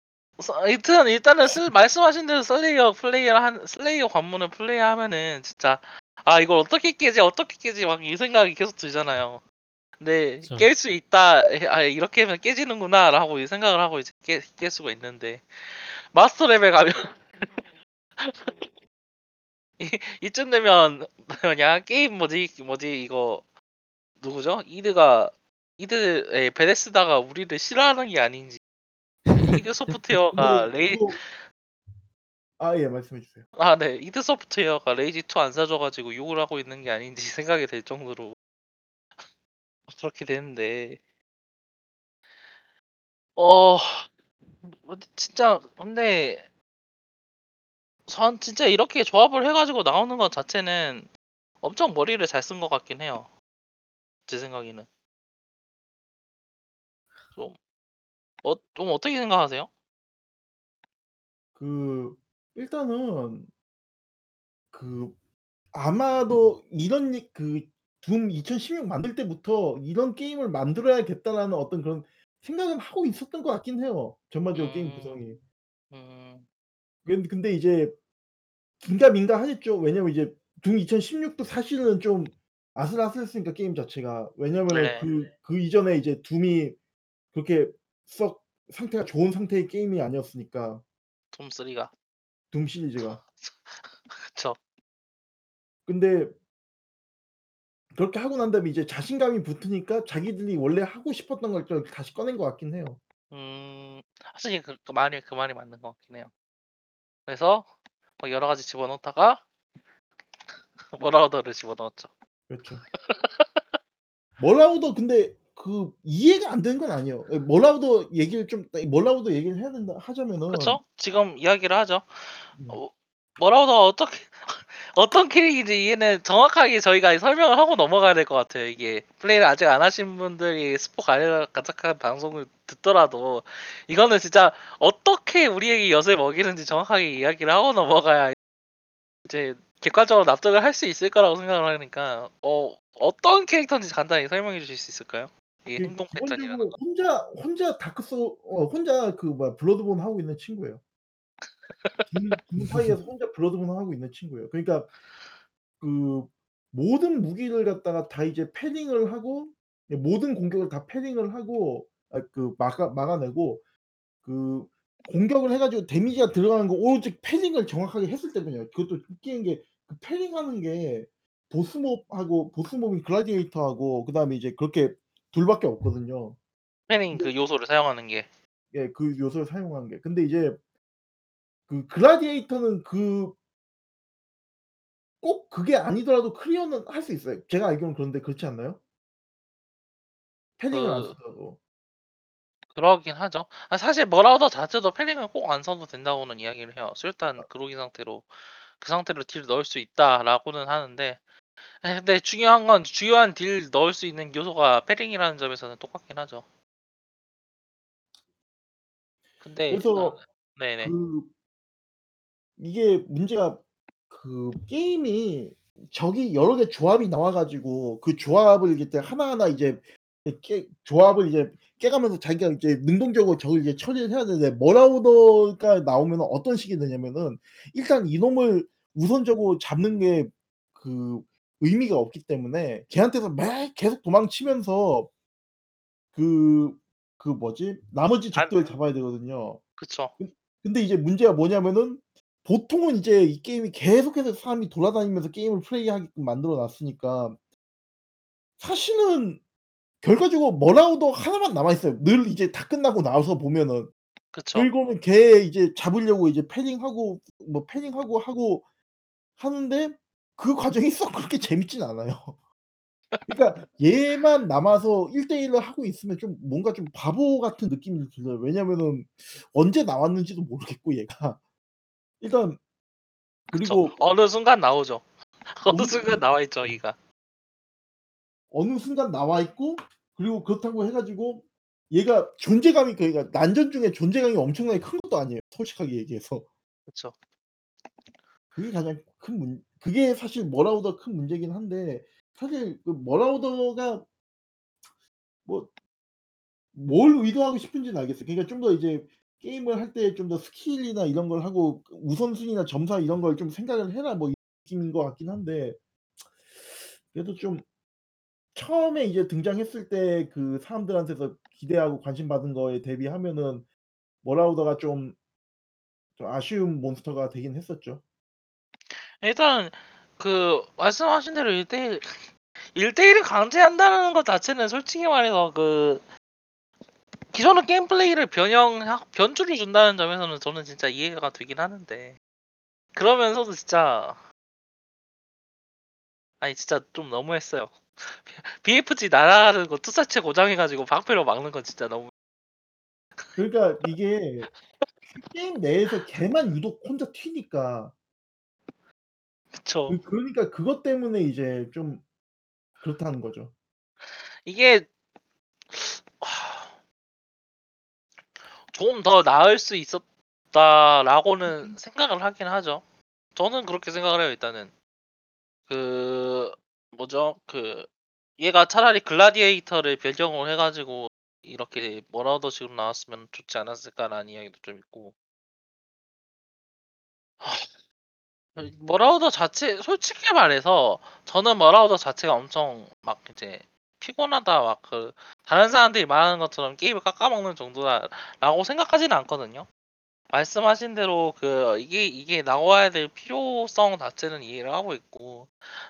일단 일단은 슬 말씀하신 대로 slayer 플레이를 한 slayer 관문을 플레이하면은 진짜 '아 이걸 어떻게 깨지, 어떻게 깨지.' 막 이 생각이 계속 들잖아요. 근데 그쵸. '깰 수 있다. 에아 이렇게 하면 깨지는구나.'라고 이 생각을 하고 이제 깨 깰 수가 있는데 master level 가면 [laughs] 이 이쯤 되면 뭐냐 게임 뭐지 뭐지 이거 누구죠? 이드가 이드의 베데스다가 우리를 싫어하는 게 아닌지 이드 소프트웨어가 근데 레이 그거 아예 말씀해 주세요. 아 네. 이드 소프트웨어가 레이지 2 안 사줘 가지고 욕을 하고 있는 게 아닌지 [laughs] 생각이 들 정도로 [laughs] 그렇게 되는데 어뭐 진짜 근데 전 진짜 이렇게 조합을 해가지고 나오는 것 자체는 엄청 머리를 잘 쓴 것 같긴 해요. 제 생각에는 어, 좀 어떻게 생각하세요? 그 일단은 그 아마도 이런 이 그 둠 2016 만들 때부터 '이런 게임을 만들어야겠다.'라는 어떤 그런 생각은 하고 있었던 것 같긴 해요, 전반적으로 게임 음. 구성이. 음. 근 근데 이제 긴가민가 하겠죠. 왜냐면 이제 둠 2016도 사실은 좀 아슬아슬했으니까 게임 자체가. 왜냐면은 네. 그 그 이전에 이제 둠이 그렇게 썩 상태가 좋은 상태의 게임이 아니었으니까. 둠 3가. 둠 시리즈가. [laughs] 그쵸. 근데 그렇게 하고 난 다음에 이제 자신감이 붙으니까 자기들이 원래 하고 싶었던 걸 좀 다시 꺼낸 것 같긴 해요. 음. 확실히 그그 말이 그 말이 맞는 것 같긴 해요. 그래서 뭐 여러 가지 집어넣다가 [laughs] 머라우더를 집어넣었죠. 그렇죠. 머라우더 근데 그 이해가 안 되는 건 아니에요. 예 머라우더 얘기를 좀 머라우더 얘기를 해야 된다 하자면은 그쵸? 지금 이야기를 하죠. 음. 어 머라우더가 어떻게 [laughs] 어떤 캐릭인지 이해는 정확하게 저희가 설명을 하고 넘어가야 될 것 같아요. 이게 플레이를 아직 안 하신 분들이 스포 가득한 방송을 듣더라도 이거는 진짜 어떻게 우리에게 엿을 먹이는지 정확하게 이야기를 하고 넘어가야 이제 객관적으로 납득을 할 수 있을 거라고 생각을 하니까 어 어떤 캐릭터인지 간단히 설명해 주실 수 있을까요? 이그 행동 패턴이라는 거. 혼자 혼자 다크 소울 어 혼자 그 뭐야 블러드본 하고 있는 친구예요. 둠둠 사이에서 혼자 블러드본 하고 있는 친구예요. 그러니까 그 모든 무기를 갖다가 다 이제 parrying을 하고 예 모든 공격을 다 패링을 하고 아 그 막아 막아내고 그 공격을 해 가지고 데미지가 들어가는 거 오로지 패링을 정확하게 했을 때문이에요. 그것도 웃기는 게그 패링하는 게 보스 몹하고 보스 몹인 글래디에이터하고 그다음에 이제 그렇게 둘 밖에 없거든요. 패닝 그 요소를 사용하는 게. 예 그 요소를 사용하는 게. 근데 이제 그 글래디에이터는 그 꼭 그게 아니더라도 클리어는 할 수 있어요. 제가 알기로는 그런데 그렇지 않나요? parrying을 안 그 쓰더라도. 그러긴 하죠. 아 사실 머라우더 자체도 parrying을 꼭 안 써도 된다고는 이야기를 해요. 수류탄 아 그로기 상태로 그 상태로 deal 넣을 수 있다라고는 하는데 에 근데 중요한 건 주요한 deal 넣을 수 있는 요소가 parrying이라는 점에서는 똑같긴 하죠. 근데 아 그래서 네네. 그 이게 문제가 그 게임이 적이 여러 개 조합이 나와 가지고 그 조합을 이제 하나하나 이제 이깨 조합을 이제 깨가면서 자기가 이제 능동적으로 적을 이제 처리를 해야 되는데 머라우더가 나오면은 어떤 식이 되냐면은 일단 이놈을 우선적으로 잡는 게 그 의미가 없기 때문에 걔한테서 막 계속 도망치면서 그 그 뭐지 나머지 안 적들을 잡아야 되거든요. 그쵸. 근 근데 이제 문제가 뭐냐면은 보통은 이제 이 게임이 계속해서 사람이 돌아다니면서 게임을 플레이하게끔 만들어 놨으니까 사실은 결과적으로 머라우더 하나만 남아 있어요. 늘 이제 다 끝나고 나서 보면은. 그쵸. 그리고는 걔 이제 잡으려고 이제 패링하고 뭐 패링하고 하고 하는데 그 과정이 썩 그렇게 재밌진 않아요. [laughs] 그러니까 얘만 남아서 1대 1로 하고 있으면 좀 뭔가 좀 바보 같은 느낌이 들어요. 왜냐면은 언제 나왔는지도 모르겠고 얘가. 일단. 그리고 어느 순간 나오죠. [laughs] 어느 어느 순간 나와 있죠 얘가. 어느 순간 나와 있고 그리고 그렇다고 해 가지고 얘가 존재감이 그러니까 난전 중에 존재감이 엄청나게 큰 것도 아니에요, 솔직하게 얘기해서. 그쵸. 그게 가장 큰 문 그게 사실 머라우더 큰 문제긴 한데 사실 그 머라우더가 뭐 뭘 의도하고 싶은지는 알겠어요. 그러니까 좀 더 이제 게임을 할 때 좀 더 스킬이나 이런 걸 하고 그 우선순위나 점수 이런 걸 좀 생각을 해라 뭐이 느낌인 것 같긴 한데 그래도 좀 처음에 이제 등장했을 때 그 사람들한테서 기대하고 관심 받은 거에 대비하면은 머라우더가 좀 좀 아쉬운 몬스터가 되긴 했었죠. 일단 그 말씀하신 대로 1대1 1대 1을 강제한다는 것 자체는 솔직히 말해서 그 기존의 게임 플레이를 변형하 변주를 준다는 점에서는 저는 진짜 이해가 되긴 하는데 그러면서도 진짜 아니 진짜 좀 너무했어요. BFG 날아가는 거 투사체 고정해가지고 방패로 막는 건 진짜 너무. 그러니까 이게 게임 내에서 걔만 유독 혼자 튀니까. 그쵸. 그 그러니까 그것 때문에 이제 좀 그렇다는 거죠. 이게 좀 더 나을 수 있었다라고는 생각을 하긴 하죠. 저는 그렇게 생각을 해요. 일단은 그 뭐죠? 그 얘가 차라리 글라디에이터를 배경으로 해 가지고 이렇게 머라우더식으로 나왔으면 좋지 않았을까라는 이야기도 좀 있고. 하, 머라우더 자체 솔직히 말해서 저는 머라우더 자체가 엄청 막 이제 피곤하다 막 그 다른 사람들이 말하는 것처럼 게임을 깎아먹는 정도다라고 생각하지는 않거든요. 말씀하신 대로 그 이게 이게 나와야 될 필요성 자체는 이해를 하고 있고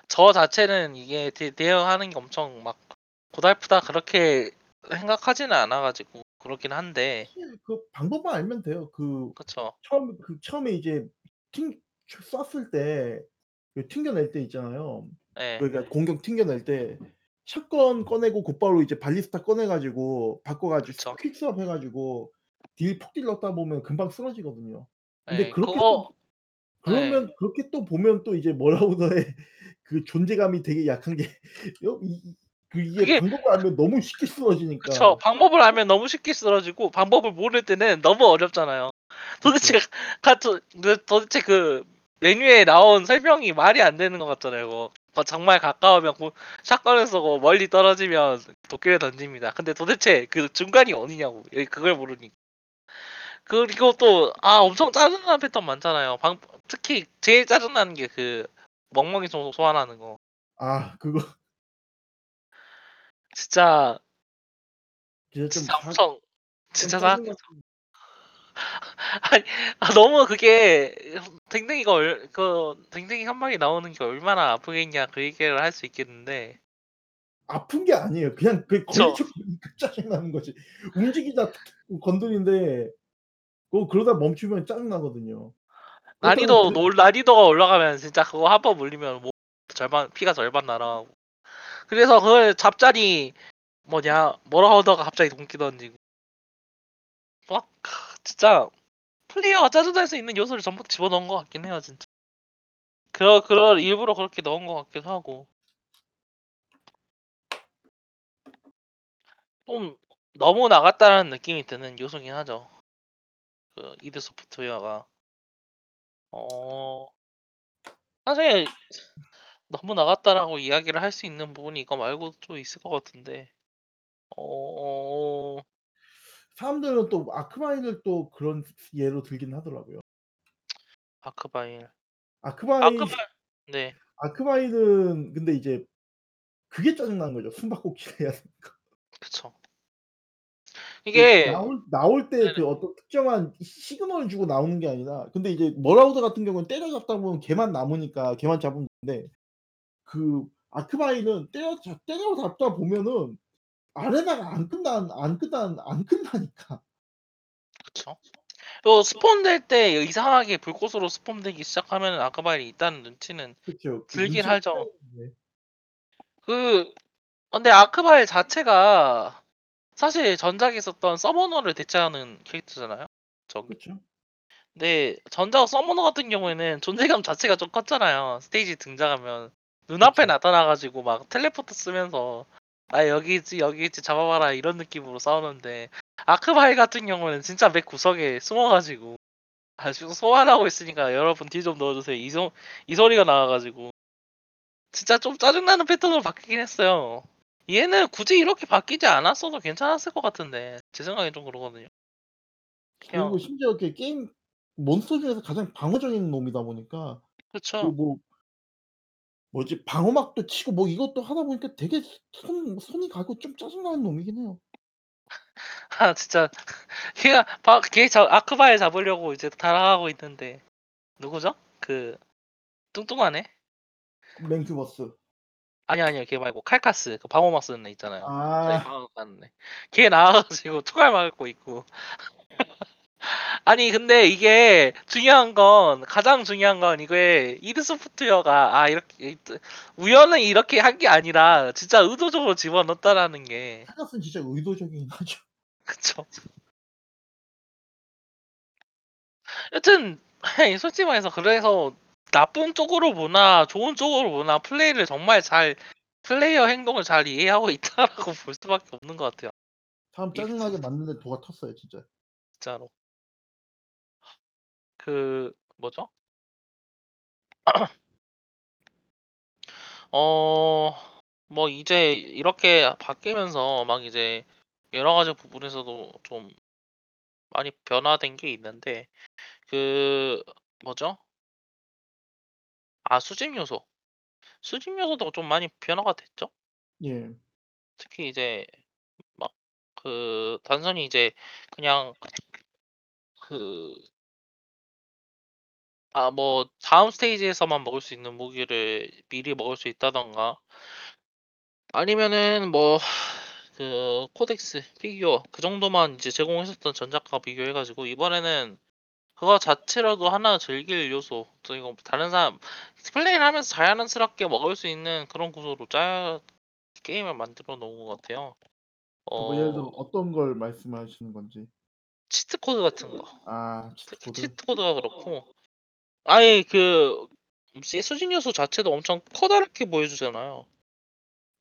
저 자체는 이게 대, 대응하는 게 엄청 막 고달프다 그렇게 생각하지는 않아가지고 그렇긴 한데 그 방법만 알면 돼요. 그 그쵸 처음 그 처음에 이제 튕 쐈을 때그 튕겨낼 때 있잖아요. 예 그러니까 공격 튕겨낼 때 샷건 꺼내고 곧바로 이제 발리스타 꺼내 가지고 바꿔 가지고 그쵸. 퀵스왑 해 가지고 딜 폭딜 넣다 보면 금방 쓰러지거든요. 근데 예, 그렇게 그거 또 그러면 그렇게 또 보면 또 이제 머라우더의 [laughs] 그 존재감이 되게 약한 게 [laughs] 어이이 그 이게 그게 방법을 알면 너무 쉽게 쓰러지니까. 그쵸 방법을 알면 너무 쉽게 쓰러지고 방법을 모를 때는 너무 어렵잖아요. 도대체 그 도대체 그 메뉴에 나온 설명이 말이 안 되는 것 같잖아요. 그거. 뭐 정말 가까우면 쏘고 멀리 떨어지면 도끼를 던집니다. 근데 도대체 그 중간이 어디냐고 그걸 모르니까. 그리고 또 아 엄청 짜증나는 패턴 많잖아요. 방, 특히 제일 짜증나는 게 그 멍멍이 소, 소환하는 거. 아 그거 진짜 진짜 좀 진짜 사 엄청 좀 진짜. 났 [laughs] 아니 아, 너무 그게 댕댕이가 얼, 그 댕댕이 한 마리 나오는 게 얼마나 아프겠냐 그 얘기를 할 수 있겠는데 아픈 게 아니에요. 그냥 그 보니까 짜증 나는 거지. 움직이다 툭툭 건드리는데 그 그러다 멈추면 짜증 나거든요. 난이도 놀 난이도가 올라가면 진짜 그거 한 번 물리면 뭐 절반 피가 절반 날아가고 그래서 그걸 잡자니 뭐냐 뭐라 하다가 갑자기 동기 던지고 막 진짜 플레이어가 짜증날 수 있는 요소를 전부 집어넣은 것 같긴 해요 진짜. 그러 그럴 일부러 그렇게 넣은 것 같기도 하고. 좀 너무 나갔다는 느낌이 드는 요소긴 하죠. 그 이드 소프트웨어가. 어 사실 너무 나갔다라고 이야기를 할 수 있는 부분이 이거 말고도 좀 있을 것 같은데. 어 사람들은 또 아크바인을 또 그런 예로 들긴 하더라고요. 아크바일 아크바인 아크바일 네 아크바인은 근데 이제 그게 짜증 나는 거죠. 숨바꼭질 해야 되는 거. 그쵸 그 이게 나올 나올 때 그 어떤 특정한 시 시그널을 주고 나오는 게 아니라 근데 이제 머라우더 같은 경우는 때려잡다 보면 걔만 남으니까 걔만 잡으면 되는데 그 아크바인은 때려잡 때려 잡다 보면은 아레나가 안 끝난 안 끝난 안 끝나니까. 그쵸 또 스폰될 때 이상하게 불꽃으로 스폰되기 시작하면은 아크바일이 있다는 눈치는 그쵸. 그 들긴 하죠 네. 그 근데 아크바일 자체가 사실 전작에 있었던 서머너를 대체하는 캐릭터잖아요 저기 그쵸. 근데 전작 서머너 같은 경우에는 존재감 자체가 좀 컸잖아요 스테이지 등장하면 눈앞에 그쵸. 나타나 가지고 막 텔레포트 쓰면서 " 나 여기 있지, 여기 있지. 잡아봐라." 이런 느낌으로 싸우는데 아크바일 같은 경우는 진짜 맵 구석에 숨어 가지고 아 지금 소환하고 있으니까 "여러분 딜좀 넣어 주세요." 이 소 이 소리가 나와 가지고 진짜 좀 짜증나는 패턴으로 바뀌긴 했어요. 얘는 굳이 이렇게 바뀌지 않았어도 괜찮았을 것 같은데 제 생각엔 좀 그러거든요. 그리고 심지어 이렇게 게임 몬스터 중에서 가장 방어적인 놈이다 보니까 그 그쵸. 뭐 뭐지 방어막도 치고 뭐 이것도 하다 보니까 되게 손 손이 가고 좀 짜증 나는 놈이긴 해요. [laughs] 아 진짜 걔가 바걔저 아크바일 잡으려고 이제 달아가고 있는데 누구죠? 그 뚱뚱한 애? 맨큐버스. 아니 아니요. 걔 말고 칼카스 그 방어막 쓰는 애 있잖아요. 갑자기 아. 방어막 하는 애. 걔 나와 가지고 [laughs] 총알 맞고 있고 아니 근데 이게 중요한 건 가장 중요한 건 이게 이드 소프트웨어가 아 이렇게 이- 우연히 이렇게 한 게 아니라 진짜 의도적으로 집어넣었다라는 게 타겟은 진짜 의도적이긴 하죠. [laughs] 그쵸. 여튼 [laughs] 솔직히 말해서 그래서 나쁜 쪽으로 보나 좋은 쪽으로 보나 플레이를 정말 잘 플레이어 행동을 잘 이해하고 있다라고 [laughs] 볼 수밖에 없는 것 같아요. 사람 짜증나게 만드는데 도가 텄어요 진짜. 진짜로. 그 뭐죠? [clears throat] 어, 뭐 이제 이렇게 바뀌면서 막 이제 여러 가지 부분에서도 좀 많이 변화된 게 있는데 그 뭐죠? 아, 수집 요소. 수집 요소도 좀 많이 변화가 됐죠? 예. 특히 이제 막 그 단순히 이제 그냥 그 아, 뭐 다음 스테이지에서만 먹을 수 있는 무기를 미리 먹을 수 있다던가 아니면은 뭐 그 codex 피규어 그 정도만 이제 제공했었던 전작과 비교해 가지고 이번에는 그거 자체로도 하나 즐길 요소 또 이거 다른 사람 플레이를 하면서 자연스럽게 먹을 수 있는 그런 구조로 짜 게임을 만들어 놓은 것 같아요. 뭐 예를 들어 어 어떤 걸 말씀하시는 건지. Cheat code 같은 거. 아 특히 cheat code. Cheat code가 그렇고 아예 그 수집 요소 자체도 엄청 커다랗게 보여주잖아요.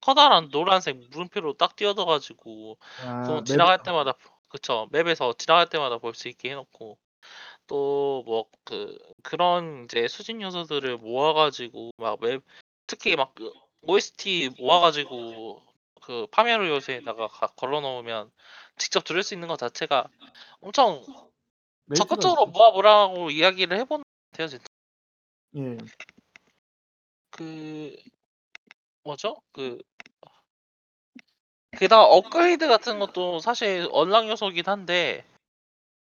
커다란 노란색 물음표로 딱 띄어져가지고 아 그건 맵. 지나갈 때마다 그쵸 맵에서 지나갈 때마다 볼 수 있게 해놓고 또 뭐 그 그런 이제 수집 요소들을 모아가지고 막 맵 특히 막 그 OST 모아가지고 그 파멸 요소에다가 가- 걸어놓으면 직접 들을 수 있는 것 자체가 엄청 적극적으로. 모아보라고 이야기를 해본 것 진짜 예. 그 뭐죠 그 게다가 업그레이드 같은 것도 사실 언락 요소긴 한데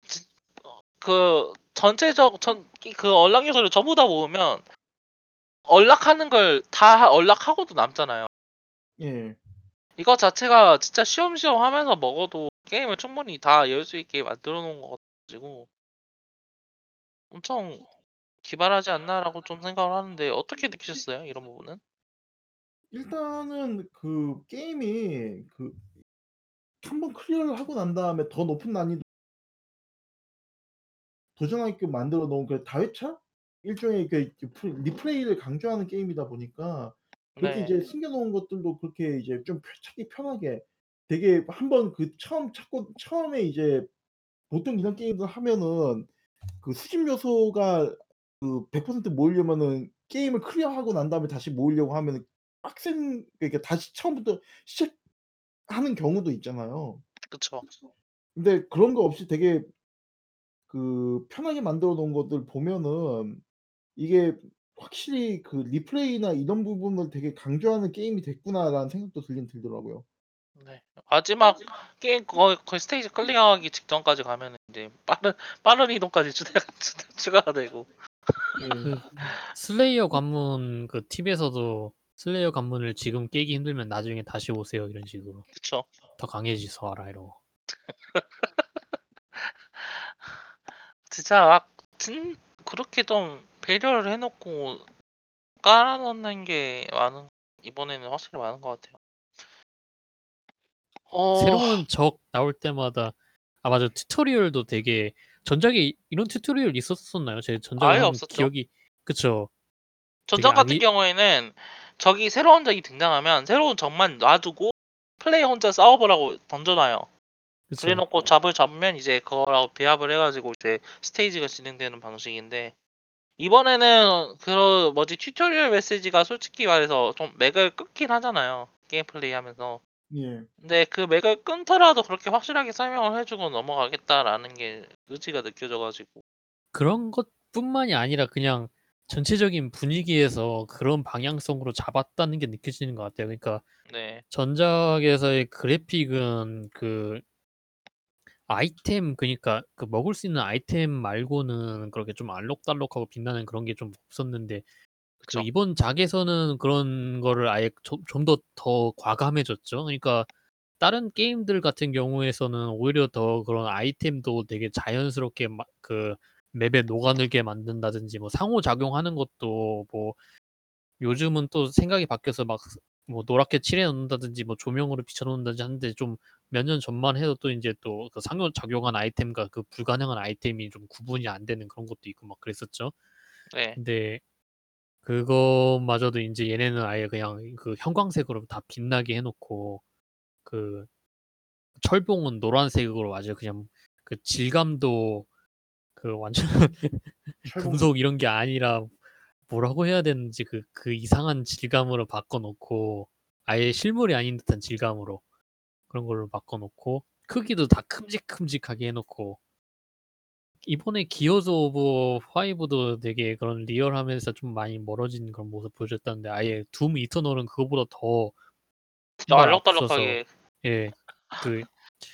지- 어, 그 전체적 전 그 언락 요소를 전부 다 모으면 언락하는 걸 다 언락하고도 남잖아요. 예. 이거 자체가 진짜 쉬엄쉬엄 하면서 먹어도 게임을 충분히 다 열 수 있게 만들어 놓은 거 가지고 엄청 기발하지 않나라고 좀 생각을 하는데 어떻게 느끼셨어요? 이런 부분은? 일단은 그 게임이 그한번 클리어를 하고 난 다음에 더 높은 난이도 도전하게끔 만들어 놓은 그 다회차? 일종의 그그플 리플레이를 강조하는 게임이다 보니까 그렇게 네. 이제 숨겨 놓은 것들도 그렇게 이제 좀 펴 찾기 편하게 되게 한번 그 처음 찾고 처음에 이제 보통 이런 게임들 하면은 그 수집 요소가 그 100% 모으려면은 게임을 클리어하고 난 다음에 다시 모으려고 하면은 빡센 그러니까 다시 처음부터 시작하는 경우도 있잖아요. 그쵸. 근데 그런 거 없이 되게 그 편하게 만들어 놓은 것들 보면은 이게 확실히 그 '리플레이나 이런 부분을 되게 강조하는 게임이 됐구나.'라는 생각도 들긴 들더라고요. 네. 마지막 게임 거의 거의 스테이지 클리어하기 직전까지 가면은 인제 빠른 빠른 이동까지 [laughs] 추가가 되고. 예. 그 슬레이어 관문 그 팁에서도 슬레이어 관문을 지금 깨기 힘들면 나중에 다시 오세요 이런 식으로. 그쵸. 더 강해져서 와라 이러고. 진짜 막 진 그렇게 좀 배려를 해 놓고 깔아 놓는 게 많은 이번에는 확실히 많은 것 같아요. 어 새로운 적 나올 때마다 아 맞아 tutorial도 되게 전작에 이런 tutorial 있었었나요? 제 아예 한 없었죠. 기억이 그쵸. 전작 같은 악의 경우에는 적이 새로운 적이 등장하면 새로운 적만 놔두고 플레이어 혼자 싸워 보라고 던져 놔요. 그래 그쵸. 놓고 잡을 잡으면 이제 그거랑 배합을 해 가지고 이제 스테이지가 진행되는 방식인데 이번에는 그 뭐지 tutorial 메시지가 솔직히 말해서 좀 맥을 끊긴 하잖아요, 게임 플레이 하면서. 예. 근데 그 맥을 끊더라도 그렇게 확실하게 설명을 해 주고 넘어가겠다라는 게 의지가 느껴져 가지고 그런 것뿐만이 아니라 그냥 전체적인 분위기에서 그런 방향성으로 잡았다는 게 느껴지는 것 같아요. 그러니까 네. 전작에서의 그래픽은 그 아이템 그니까 그 먹을 수 있는 아이템 말고는 그렇게 좀 알록달록하고 빛나는 그런 게 좀 없었는데 그 그쵸. 이번 작에서는 그런 거를 아예 좀좀더 더 과감해졌죠. 그러니까 다른 게임들 같은 경우에서는 오히려 더 그런 아이템도 되게 자연스럽게 막그 맵에 녹아들게 만든다든지 뭐 상호작용하는 것도 뭐 요즘은 또 생각이 바뀌어서 막 뭐 노랗게 칠해 놓는다든지 뭐 조명으로 비춰 놓는다든지 하는데 좀 몇 년 전만 해도 또 인제 또 그 상호작용한 아이템과 그 불가능한 아이템이 좀 구분이 안 되는 그런 것도 있고 막 그랬었죠. 네. 근데 그것마저도 인제 얘네는 아예 그냥 그 형광색으로 다 빛나게 해 놓고 그 철봉은 노란색으로 아주 그냥 그 질감도 그 완전 [laughs] 철봉. 금속 이런 게 아니라 뭐라고 해야 되는지 그 그 이상한 질감으로 바꿔 놓고 아예 실물이 아닌 듯한 질감으로 그런 걸로 바꿔 놓고 크기도 다 큼직큼직하게 해 놓고 이번에 기어즈 오브 5도 되게 그런 리얼하면서 좀 많이 멀어진 그런 모습 보여줬다는데 아예 둠 이터널은 그거보다 더 진짜 정말 앞서서 알록달록하게 예. 그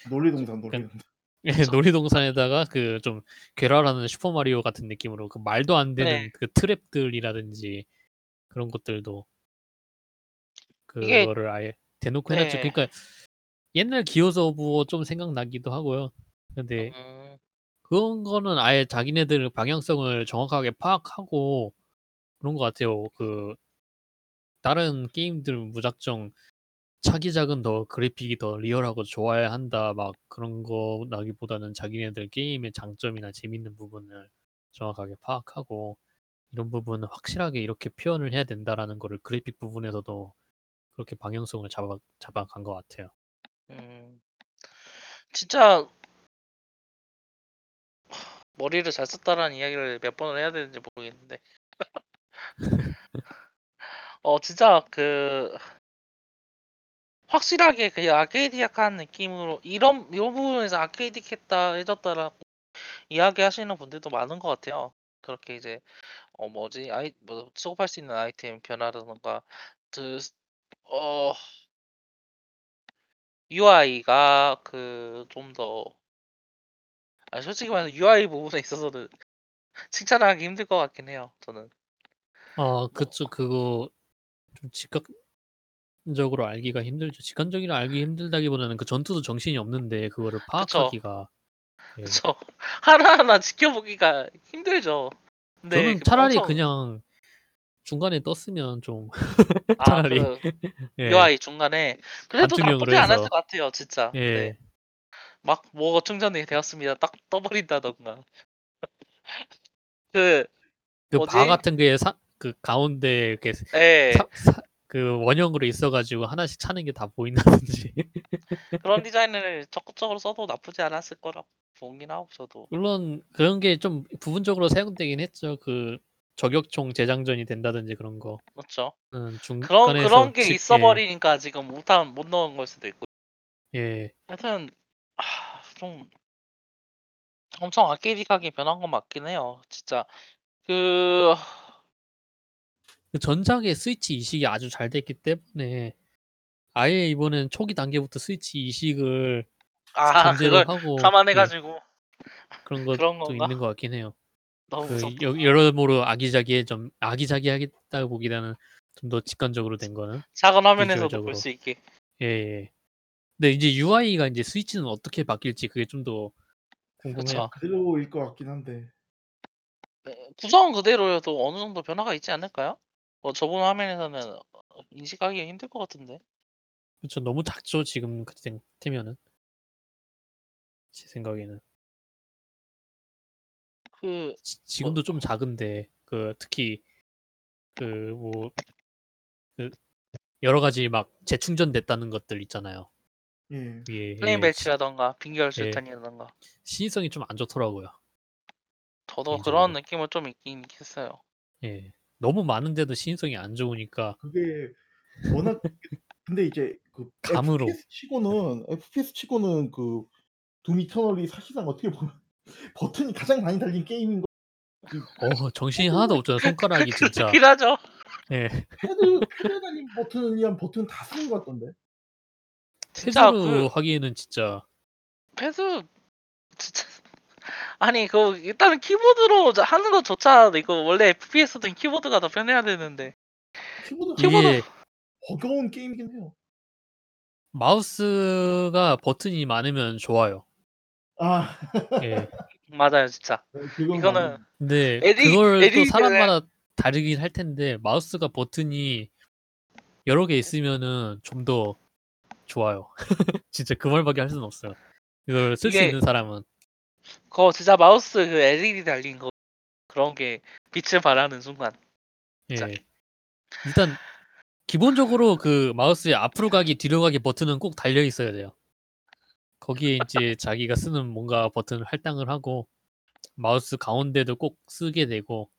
놀이동산 놀이동산. 예. 놀이동산에다가 그 좀 괴랄한 슈퍼 마리오 같은 느낌으로 그 말도 안 되는 네. 그 트랩들이라든지 그런 것들도 이게 그거를 아예 대놓고 해 놨죠. 네. 그러니까 옛날 기어즈 오브 워 좀 생각나기도 하고요. 근데 음. 그런 거는 아예 자기네들 방향성을 정확하게 파악하고 그런 것 같아요. 그 다른 게임들 무작정 차기작은 더 그래픽이 더 리얼하고 좋아야 한다 막 그런 거라기보다는 자기네들 게임의 장점이나 재밌는 부분을 정확하게 파악하고 이런 부분은 확실하게 이렇게 표현을 해야 된다라는 거를 그래픽 부분에서도 그렇게 방향성을 잡아 잡아간 것 같아요. 음. 진짜 머리를 잘 썼다라는 이야기를 몇 번을 해야 되는지 모르겠는데. [laughs] 어 진짜 그 확실하게 그 아케이드 약한 느낌으로 이런 이런 부분에서 아케이드 했다 해줬다라고 이야기하시는 분들도 많은 것 같아요. 그렇게 이제 어 뭐지 아이 뭐 수급할 수 있는 아이템 변화라든가 그어 UI가 그 좀 더 아 솔직히 말해서 UI 부분에 있어서는 [laughs] 칭찬하기 힘들 것 같긴 해요. 저는. 아뭐 그쵸. 그거 좀 직관적으로 알기가 힘들죠. 직관적으로 알기 힘들다기보다는 그 전투도 정신이 없는데 그거를. 파악하기가 예. 그쵸. [laughs] 하나하나 지켜보기가 힘들죠. 근데 저는 그 차라리 엄청 그냥 중간에 떴으면 좀 [laughs] 아 차라리 그 예. UI 중간에 그래도 반투명으로 나쁘지 않았을 해서 것 같아요 진짜. 네. 예. 막 "뭐가 충전이 되었습니다." 딱 떠 버린다든가. [laughs] 그그바 뭐지? 같은 게사그 가운데 이렇게 예. 사 사 그 원형으로 있어 가지고 하나씩 차는 게 다 보인다든지. [laughs] 그런 디자인을 적극적으로 써도 나쁘지 않았을 거라고 보긴 하고 저도. 물론 그런 게 좀 부분적으로 사용되긴 했죠. 그 저격총 재장전이 된다든지 그런 거. 그렇죠. 음 그런 중간에서 그런 게지 있어 예. 버리니까 지금 못한 못 넣은 걸 수도 있고. 예. 하여튼 아 좀 엄청 아케이드하게 변한 건 맞긴 해요. 진짜 그 그 전작의 스위치 이식이 아주 잘 됐기 때문에 아예 이번엔 초기 단계부터 스위치 이식을 아 전제로 그걸 하고 감안해 예. 가지고 그런 그런 것도 건가? 있는 것 같긴 해요. 너무 그 무섭다. 여 여러모로 아기자기해 좀 아기자기하겠다고 보기보다는 좀 더 직관적으로 된 거는 작은 화면에서도 볼 비주얼적으로. 수 있게. 예 예. 근데 이제 UI가 인제 스위치는 어떻게 바뀔지 그게 좀 더 궁금해요. 그대로일 것 같긴 한데. 네. 구성은 그대로여도 어느 정도 변화가 있지 않을까요? 뭐 좁은 화면에서는 어 인식하기가 힘들 것 같은데. 그쵸. 너무 작죠 지금 같으면은. 제 생각에는. 그지뭐 지금도 좀 작은데 그 특히 그뭐 그 여러 가지 막 재충전됐다는 것들 있잖아요. 예. 위에 플레임 예. 시 벨트라든가 빙결 예. 수류탄이라든가. 시인성이 좀 안 좋더라고요. 저도 그런 개인적으로. 느낌은 좀 있긴 했어요. 예. 너무 많은데도 시인성이 안 좋으니까 그게 워낙 [laughs] 근데 이제 그 감으로. FPS 치고는 FPS 치고는 그 둠 이터널이 사실상 어떻게 보면 [laughs] 버튼이 가장 많이 달린 게임인 거그어 정신이 하나도 없잖아요. 손가락이 진짜. 그렇긴 하죠. 예. 패드 패드에 달린 버튼이란 버튼 다 쓰는 것 같던데. 진짜 그 하기에는 진짜 패드 진짜 [laughs] 아니 그 일단은 키보드로 자 하는 것조차 이거 원래 FPS든 키보드가 더 편해야 되는데 키보드 키보드 버거운 게임이긴 해요. 마우스가 버튼이 많으면 좋아요. 아. 예. [laughs] 맞아요, 진짜. 네 그건 이거는 맞는 근데 에디 그걸 또 사람마다 다르긴 할 텐데 마우스가 버튼이 여러 개 있으면은 좀 더 좋아요. [laughs] 진짜 그 말밖에 할 수는 없어요. 이걸 쓸 수 이게 있는 사람은. 그거 진짜 마우스 그 LED 달린 거 그런 게 빛을 발하는 순간 예. 일단 기본적으로 그 마우스의 앞으로 가기 뒤로 가기 버튼은 꼭 달려 있어야 돼요. 거기에 인제 [laughs] 자기가 쓰는 뭔가 버튼을 할당을 하고 마우스 가운데도 꼭 쓰게 되고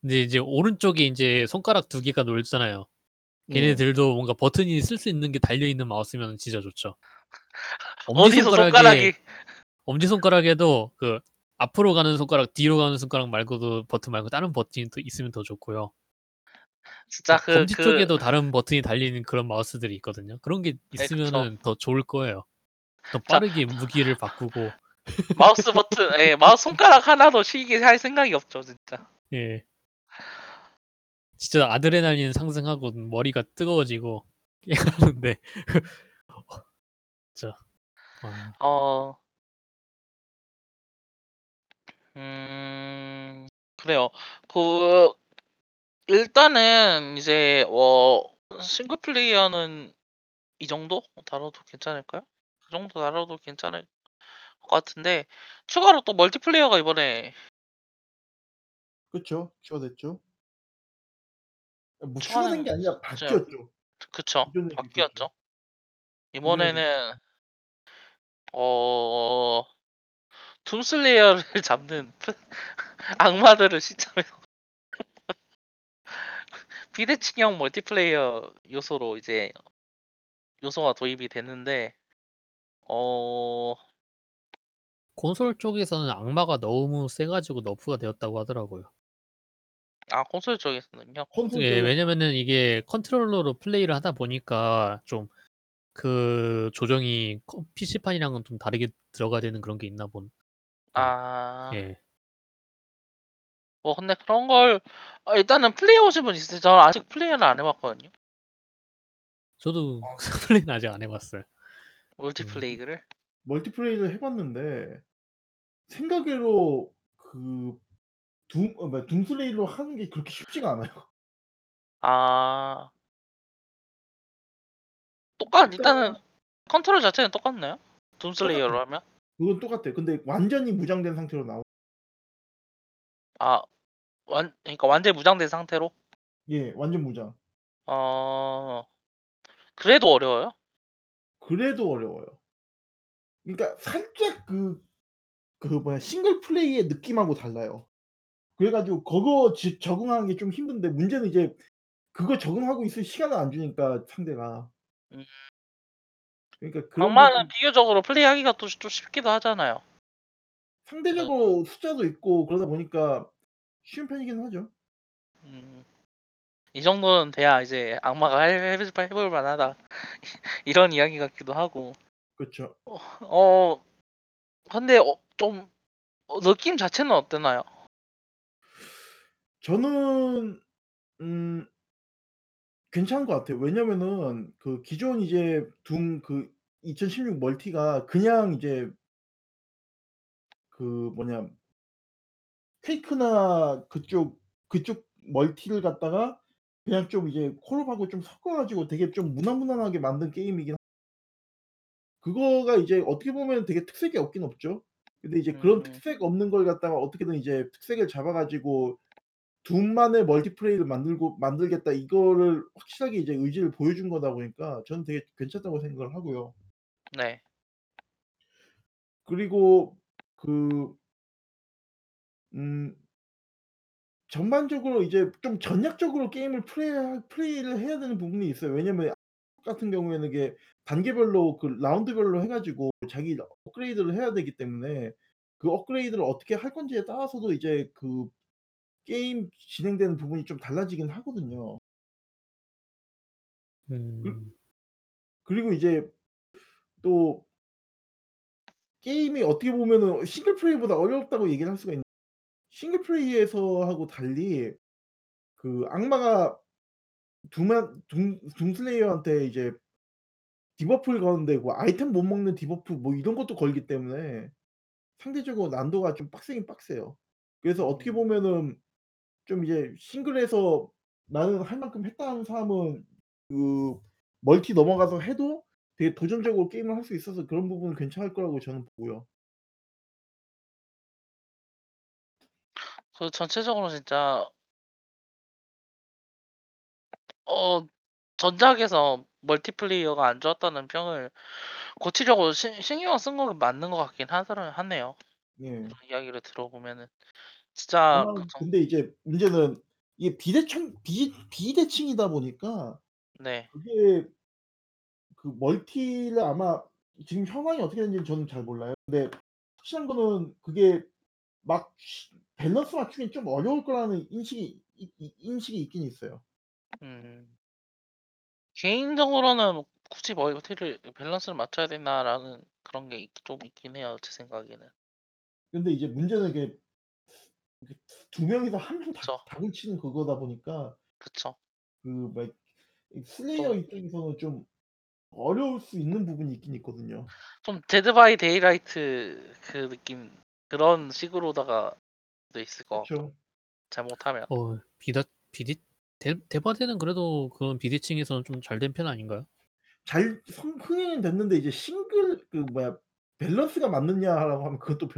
근데 이제 오른쪽에 인제 손가락 두 개가 놀잖아요. 예. 걔네들도 뭔가 버튼이 쓸 수 있는 게 달려 있는 마우스면은 진짜 좋죠. 엄지손가락에 손가락이 엄지 손가락에도 그 앞으로 가는 손가락, 뒤로 가는 손가락 말고도 버튼 말고 다른 버튼이 또 있으면 더 좋고요. 진짜 그그 검지 그 쪽에도 다른 버튼이 달리는 그런 마우스들이 있거든요. 그런 게 네, 그쵸. 있으면은 더 좋을 거예요. 더자 빠르게 무기를 바꾸고. 마우스 버튼 예 마우스 손가락 하나 더 쉬게 할 생각이 없죠, 진짜. 예. 진짜 아드레날린 상승하고 머리가 뜨거워지고 하는데 [laughs] 진짜 와. 어. 음. 그래요. 그 일단은 이제 어 싱글 플레이어는 이 정도 다뤄도 괜찮을까요? 그 정도 다뤄도 괜찮을 것 같은데 추가로 또 멀티플레이어가 이번에 그쵸. 추가됐죠. 뭐 추가된 게 아니라 저 바뀌었죠. 그쵸. 바뀌었죠. 이번에는 어 둠슬레이어를 [laughs] 잡는 [laughs] 악마들을 시점에서 [laughs] 비대칭형 멀티플레이어 요소로 이제 요소가 도입이 됐는데 어 콘솔 쪽에서는 악마가 너무 세 가지고 nerf가 되었다고 하더라고요. 아 콘솔 쪽에서는요? 콘솔 예. 쪽에 왜냐면은 이게 컨트롤러로 플레이를 하다 보니까 좀 그 조정이 컴 PC판이랑은 좀 다르게 들어가야 되는 그런 게 있나 본 네. 아. 예. 뭐 근데 그런 걸 어 일단은 플레이해 보신 분 있으세요? 저는 아직 플레이는 안해 봤거든요. 저도 아. [laughs] 플레이는 아직 안 해 봤어요. 음. multiplay를. multiplay를 해 봤는데 생각외로 그 둠 어 뭐야 둠슬레이어로 하는 게 그렇게 쉽지가 않아요. [laughs] 아. 똑같 일단은 일단 컨트롤 자체는 똑같나요? 둠슬레이어로 하면? 그건 똑같아요. 근데 완전히 무장된 상태로 나오 아 완 그러니까 완전히 무장된 상태로? 예. 완전 무장. 어. 그래도 어려워요? 그래도 어려워요. 그러니까 살짝 그 그 뭐야 싱글 플레이의 느낌하고 달라요. 그래 가지고 그거 지 적응하는 게 좀 힘든데 문제는 이제 그거 적응하고 있을 시간을 안 주니까 상대가. 음. 그러니까 그런 게 악마는 좀 비교적으로 플레이하기가 또 좀 쉽기도 하잖아요. 그 상대적으로 숫자도 있고 그러다 보니까 쉬운 편이긴 하죠. 음. 이 정도는 돼야 이제 악마가 할해해볼 만하다. [laughs] 이런 이야기 같기도 하고. 어어 근데 어 좀 어 느낌 자체는 어땠나요? 저는 음 괜찮은 것 같아요. 왜냐면은 그 기존 이제 둠 그 2016 멀티가 그냥 이제 그 뭐냐 퀘이크나 그쪽 그쪽 멀티를 갖다가 그냥 좀 이제 콜옵하고 좀 섞어 가지고 되게 좀 무난무난하게 만든 게임이긴 그거가 이제 어떻게 보면 되게 특색이 없긴 없죠. 근데 이제 그런 음. 특색 없는 걸 갖다가 어떻게든 이제 특색을 잡아 가지고 둠만의 멀티플레이를 만들고 만들겠다 이거를 확실하게 이제 의지를 보여준 거다 보니까 저는 되게 괜찮다고 생각을 하고요. 네. 그리고 그 음 전반적으로 이제 좀 전략적으로 게임을 플레이하 플레이를 해야 되는 부분이 있어요. 왜냐면 같은 경우에는 이게 단계별로 그 라운드별로 해 가지고 자기 업그레이드를 해야 되기 때문에 그 업그레이드를 어떻게 할 건지에 따라서도 이제 그 게임 진행되는 부분이 좀 달라지긴 하거든요. 그 음. 그 리고 이제 또 게임이 어떻게 보면은 싱글 플레이보다 어렵다고 얘기를 할 수가 있는 싱글 플레이에서 하고 달리 그 악마가 둠한 둠 둠슬레이어한테 이제 debuff를 거는데 뭐 아이템 못 먹는 debuff 뭐 이런 것도 걸기 때문에 상대적으로 난도가 좀 빡세긴 빡세요. 그래서 어떻게 음. 보면은 좀 이제 싱글에서 '나는 할 만큼 했다.' 하는 사람은 그 멀티 넘어가서 해도 되게 도전적으로 게임을 할 수 있어서 그런 부분은 괜찮을 거라고 저는 보고요. 그 전체적으로 진짜 어 전작에서 멀티플레이어가 안 좋았다는 평을 고치려고 신 신경을 쓴건 맞는 것 같긴 하더라 하네요. 예. 이야기를 들어보면은 진짜 그 다만 정 근데 이제 문제는 이게 비대청 비 비대칭이다 보니까 네. 그게 그 멀티를 아마 지금 현황이 어떻게 되는지는 저는 잘 몰라요. 근데 확실한 거는 그게 막 쉬 밸런스 맞추기는 좀 어려울 거라는 인식이 이 이 인식이 있긴 있어요. 음. 개인적으로는 '굳이 멀티를 밸런스를 맞춰야 되나.'라는 그런 게 있 좀 있긴 해요, 제 생각에는. 근데 이제 문제는 이게 이게 두 명이서 한 명 다 그쵸. 다굴을 치는 그거다 보니까 그쵸. 그 막 이 플레이어 좀 입장에서는 좀 어려울 수 있는 부분이 있긴 있거든요. 좀 데드 바이 데일라이트 그 느낌 그런 식으로다가 도 있을 것 같고 그쵸. 잘못하면. 어 비다 비디 데 데바데는 그래도 그런 비대칭에서는 좀 잘 된 편 아닌가요? 잘 성 흥행은 됐는데 이제 싱글 그 뭐야 밸런스가 맞느냐라고 하면 그것도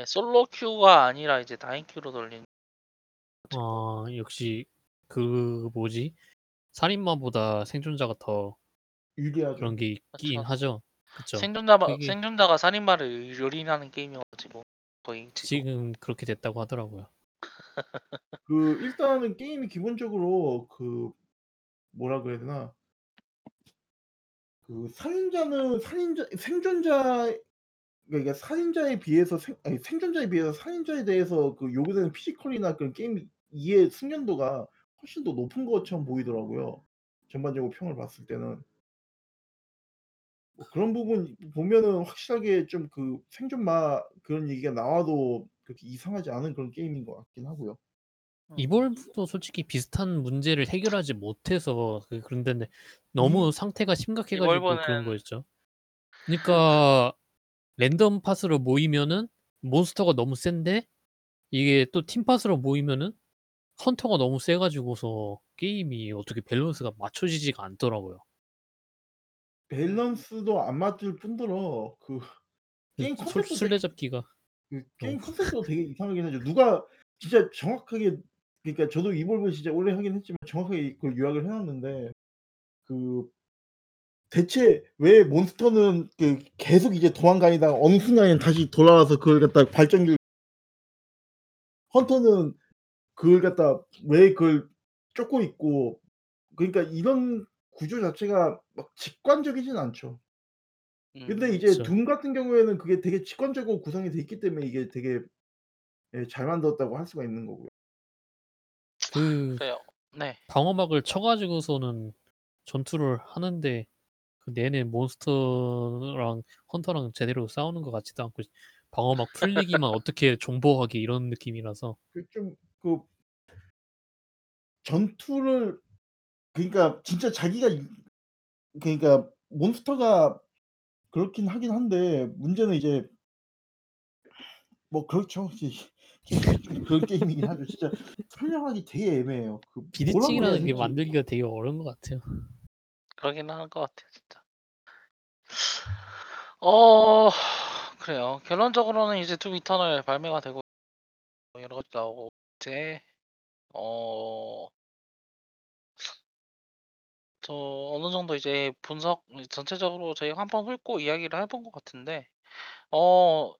별예 솔로 queue가 아니라 이제 다인 queue로 돌린 아 역시 그 뭐지? 살인마보다 생존자가 더 유리하죠. 그런 게 있긴 그쵸. 하죠. 그쵸. 생존자가 그게 생존자가 살인마를 요린하는 게임이어 가지고 거의 지금 지금 그렇게 됐다고 하더라고요. [laughs] 그 일단은 게임이 기본적으로 그 뭐라 그래야 되나 그 살인자는 살인자 생존자 그러니까 살인자에 비해서 생 아니 생존자에 비해서 살인자에 대해서 그 요구되는 피지컬이나 그런 게임 이해 숙련도가 훨씬 더 높은 것처럼 보이더라고요, 전반적으로 평을 봤을 때는. 뭐 그런 부분 보면은 확실하게 좀 그 생존마 그런 얘기가 나와도 그렇게 이상하지 않은 그런 게임인 것 같긴 하고요. 음. 이볼브도 솔직히 비슷한 문제를 해결하지 못해서 그 그런 데인데 너무 이 상태가 심각해 가지고 이볼브는 그런 거였죠. 그니까 랜덤 팟으로 모이면은 몬스터가 너무 센데 이게 또 팀 팟으로 모이면은 hunter가 너무 세 가지고서 게임이 어떻게 밸런스가 맞춰지지가 않더라고요. 밸런스도 안 맞을 뿐더러 그그 게임 술 컨셉도 되게 술래잡기가 그 너무 게임 컨셉도 되게 이상하긴 하죠. 누가 진짜 정확하게 그러니까 저도 이볼브 진짜 오래 하긴 했지만 정확하게 그걸 요약을 해 놨는데 그 대체 왜 몬스터는 그 계속 이제 도망다니다가 어느 순간에는 다시 돌아와서 그걸 갖다가 발전기를 헌터는 그걸 갖다 왜 그걸 쫓고 있고 그러니까 이런 구조 자체가 막 직관적이진 않죠. 근데 음. 이제 그쵸. 둠 같은 경우에는 그게 되게 직관적으로 구성이 돼 있기 때문에 이게 되게 예 잘 만들었다고 할 수가 있는 거고요. 그 그래요. 네. 방어막을 쳐 가지고서는 전투를 하는데 그 내내 몬스터랑 헌터랑 제대로 싸우는 것 같지도 않고 방어 막 풀리기만 어떻게 존버하게 이런 느낌이라서 그좀그 전투를 그러니까 진짜 자기가 이 그러니까 몬스터가 그렇긴 하긴 한데 문제는 이제 뭐 그렇죠. 이제 [laughs] 그런 게임이긴 하죠. 진짜 설명하기 되게 애매해요. 그 뭐라 비대칭이라는 게 될지. 만들기가 되게 어려운 것 같아요. 그러긴 할것 같아요, 진짜. 어 그래요. 결론적으로는 이제 둠 이터널 발매가 되고 여러 가지 나오고 이제 어 저 어느 정도 이제 분석 전체적으로 저희 가 한 번 훑고 이야기를 해본 것 같은데 어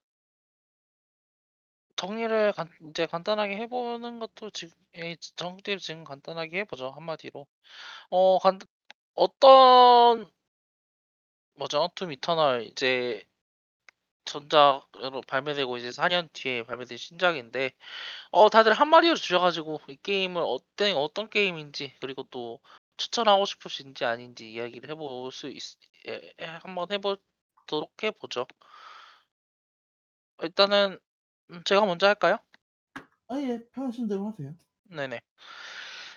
정리를 간 이제 간단하게 해 보는 것도 지금 예 정리를 지금 간단하게 해 보죠, 한마디로. 어 간 어떤 뭐죠? 둠 이터널 이제 전작으로 발매되고 이제 4년 뒤에 발매된 신작인데 어 다들 한마디로 줄여 가지고 이 게임을 어때 어떤 게임인지 그리고 또 추천하고 싶으신지 아닌지 이야기를 해볼 수 있예예 한번 해 보도록 해 보죠. 일단은 음 제가 먼저 할까요? 아 예. 편하신 대로 하세요. 네네.